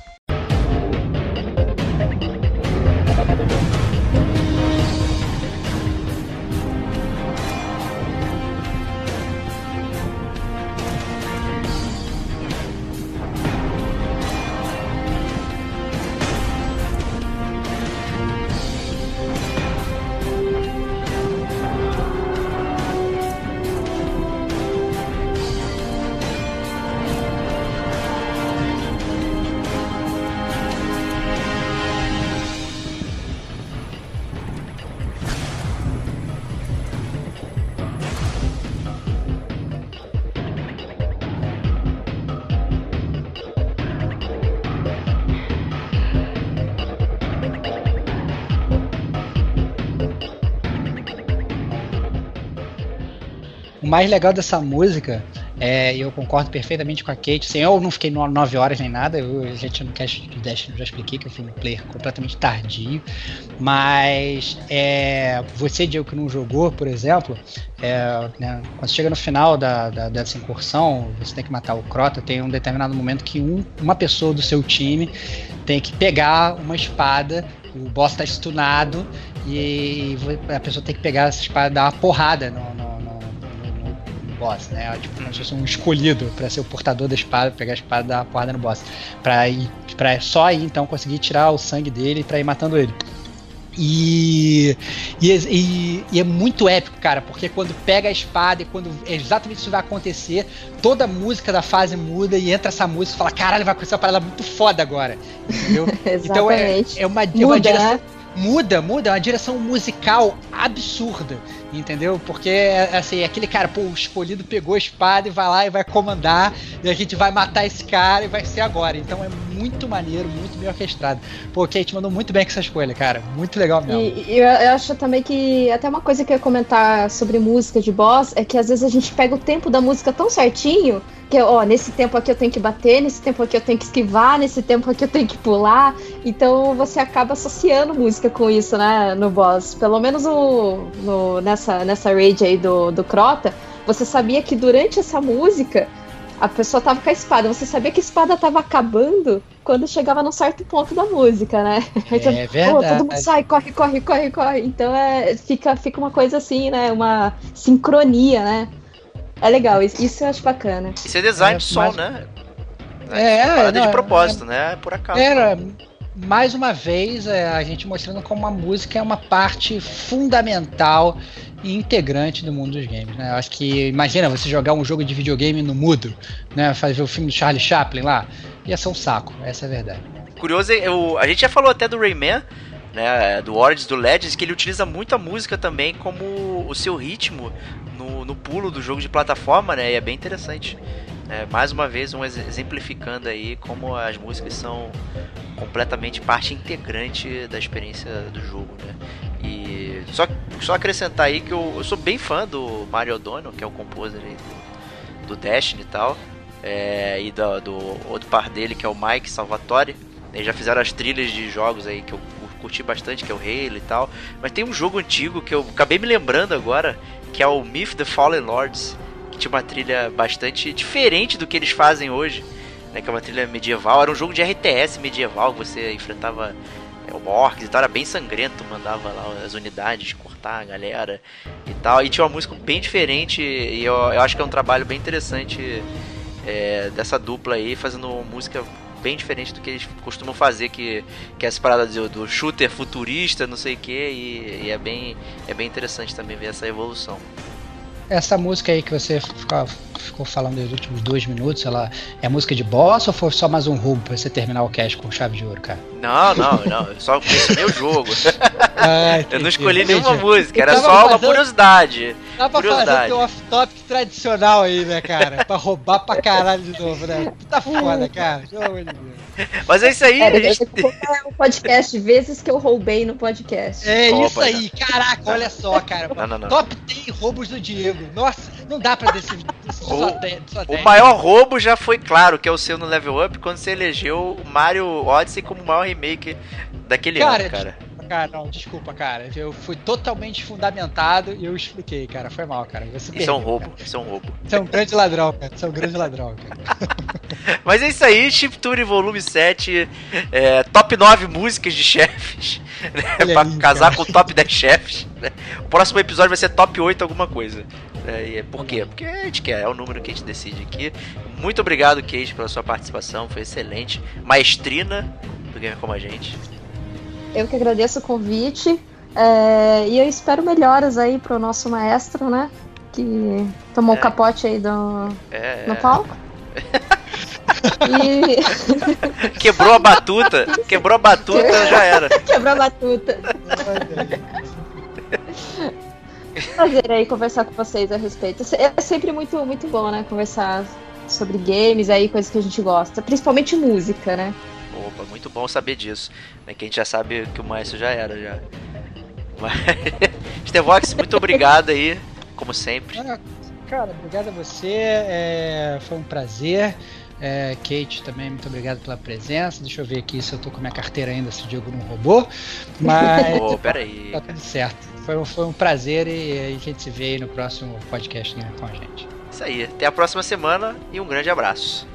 Speaker 1: Mais legal dessa música, é, eu concordo perfeitamente com a Kate, assim, eu não fiquei 9 horas nem nada, eu, a gente no cast do Destiny já expliquei que eu fui um player completamente tardio, mas é, você, Diego, que não jogou, por exemplo, é, né, quando chega no final da, da- dessa incursão, você tem que matar o Crota, tem um determinado momento que um- uma pessoa do seu time tem que pegar uma espada, o boss tá stunado, e a pessoa tem que pegar essa espada e dar uma porrada no boss, né? Tipo, como se fosse um escolhido pra ser o portador da espada, pegar a espada e dar uma porrada no boss. Pra, ir, pra só aí então conseguir tirar o sangue dele pra ir matando ele. E, e, e- e é muito épico, cara, porque quando pega a espada e quando exatamente isso vai acontecer, toda a música da fase muda e entra essa música e fala: caralho, vai acontecer uma parada muito foda agora. Entendeu? Então é, é uma, é uma
Speaker 4: Muda,
Speaker 1: direção.
Speaker 4: né?
Speaker 1: muda, muda, é uma direção musical absurda, entendeu? Porque, assim, aquele cara, pô, o escolhido pegou a espada e vai lá e vai comandar, e a gente vai matar esse cara e vai ser agora. Então é muito maneiro, muito bem orquestrado. Pô, Kate mandou muito bem com essa escolha, cara. Muito legal mesmo.
Speaker 4: E, e eu, eu acho também que até uma coisa que eu ia comentar sobre música de boss é que às vezes a gente pega o tempo da música tão certinho que, ó, nesse tempo aqui eu tenho que bater, nesse tempo aqui eu tenho que esquivar, nesse tempo aqui eu tenho que pular. Então você acaba associando música com isso, né, no boss. Pelo menos o, no, nessa, nessa raid aí do, do Crota, você sabia que durante essa música a pessoa tava com a espada. Você sabia que a espada tava acabando quando chegava num certo ponto da música, né? Então,
Speaker 1: É
Speaker 4: pô,
Speaker 1: verdade.
Speaker 4: todo mundo sai, corre, corre, corre, corre. Então é, fica, fica uma coisa assim, né? Uma sincronia, né? É legal, isso, isso eu acho bacana.
Speaker 3: Isso é design
Speaker 1: É,
Speaker 3: de som,
Speaker 1: mas-
Speaker 3: né?
Speaker 1: É,
Speaker 3: Parada
Speaker 1: não,
Speaker 3: de propósito, né? Por acaso.
Speaker 1: Era, mais uma vez, é, a gente mostrando como a música é uma parte fundamental e integrante do mundo dos games, né? Eu acho que, imagina você jogar um jogo de videogame no mudo, né? Fazer o filme do Charlie Chaplin lá, ia ser um saco, essa é a verdade.
Speaker 3: Curioso, o- a gente já falou até do Rayman, né? Do Origins, do Legends, que ele utiliza muito a música também como o seu ritmo no, no pulo do jogo de plataforma, né? E é bem interessante. É, mais uma vez, um ex- exemplificando aí como as músicas são completamente parte integrante da experiência do jogo, né? E só, só acrescentar aí que eu, eu sou bem fã do Mario O'Donnell, que é o composer do, do Destiny e tal, é, e do, do outro par dele, que é o Mike Salvatore. Eles já fizeram as trilhas de jogos aí que eu cu- curti bastante, que é o Halo e tal. Mas tem um jogo antigo que eu acabei me lembrando agora, que é o Myth the Fallen Lords, tinha uma trilha bastante diferente do que eles fazem hoje, né, que é uma trilha medieval. Era um jogo de RTS medieval, você enfrentava é, orcs e tal, era bem sangrento, mandava lá as unidades cortar a galera e tal. E tinha uma música bem diferente, e eu, eu acho que é um trabalho bem interessante é, dessa dupla aí, fazendo música bem diferente do que eles costumam fazer, que, que é essa parada do, do shooter futurista, não sei o que, e, e é, bem, é bem interessante também ver essa evolução.
Speaker 1: Essa música aí que você ficou, ficou falando nos últimos dois minutos, ela é música de boss ou foi só mais um roubo pra você terminar o cast com chave de ouro, cara?
Speaker 3: Não, não, não, eu só mencionei o jogo.
Speaker 1: Ah,
Speaker 3: Eu não escolhi
Speaker 1: entendi.
Speaker 3: nenhuma música, era só uma
Speaker 1: fazendo-
Speaker 3: curiosidade.
Speaker 1: Dá pra fazer
Speaker 3: Curiosidade.
Speaker 1: teu off-topic tradicional aí, né, cara? pra roubar pra caralho de novo, né? Tá foda, cara. Pelo amor de Deus.
Speaker 3: Mas é isso aí,
Speaker 4: É,
Speaker 3: gente
Speaker 4: o podcast vezes que eu roubei no podcast.
Speaker 1: É
Speaker 3: Opa,
Speaker 1: isso aí, caraca, olha só, cara.
Speaker 3: Não, não, não.
Speaker 1: Top 10 roubos do Diego. Nossa, não dá pra decidir só
Speaker 3: O-
Speaker 1: 10. Só
Speaker 3: O
Speaker 1: 10.
Speaker 3: maior roubo já foi claro, que é o seu no Level Up, quando você elegeu o Mario Odyssey como o maior remake daquele
Speaker 1: Cara,
Speaker 3: ano, cara.
Speaker 1: Cara, não, desculpa, cara. Eu fui totalmente fundamentado e eu expliquei, cara. Foi mal, cara. Você
Speaker 3: Isso é um roubo,
Speaker 1: cara.
Speaker 3: isso é um roubo.
Speaker 1: Você é um grande ladrão, cara. Você é um grande ladrão, cara.
Speaker 3: Mas é isso aí, Chiptune Volume 7, é, top 9 músicas de chefes, né, pra
Speaker 1: aí,
Speaker 3: casar
Speaker 1: cara.
Speaker 3: com o top 10 chefes. né. O próximo episódio vai ser top 8 alguma coisa. É, e é por quê? Porque a gente quer, é o número que a gente decide aqui. Muito obrigado, Kate, pela sua participação, foi excelente. Maestrina do Gamer Como a Gente.
Speaker 4: Eu que agradeço o convite. é, e eu espero melhoras aí pro nosso maestro, né? Que tomou o
Speaker 3: É.
Speaker 4: capote aí do,
Speaker 3: É,
Speaker 4: no palco. e
Speaker 3: quebrou a batuta, quebrou a batuta, já era.
Speaker 4: quebrou a batuta. Prazer aí conversar com vocês a respeito. É sempre muito, muito bom, né? Conversar sobre games aí, coisas que a gente gosta. Principalmente música, né?
Speaker 3: Opa, muito bom saber disso. Né, que a gente já sabe que o Maestro já era, já. Mas... Stevox, muito obrigado aí, como sempre.
Speaker 1: Cara, obrigado a você. é, foi um prazer. É, Kate também, muito obrigado pela presença. Deixa eu ver aqui se eu tô com a minha carteira ainda, se o Diego não roubou. Mas
Speaker 3: Ô, pera aí.
Speaker 1: tá tudo certo. Foi, um- foi um prazer e a gente se vê aí no próximo podcast né, com a gente.
Speaker 3: Isso aí. Até a próxima semana e um grande abraço.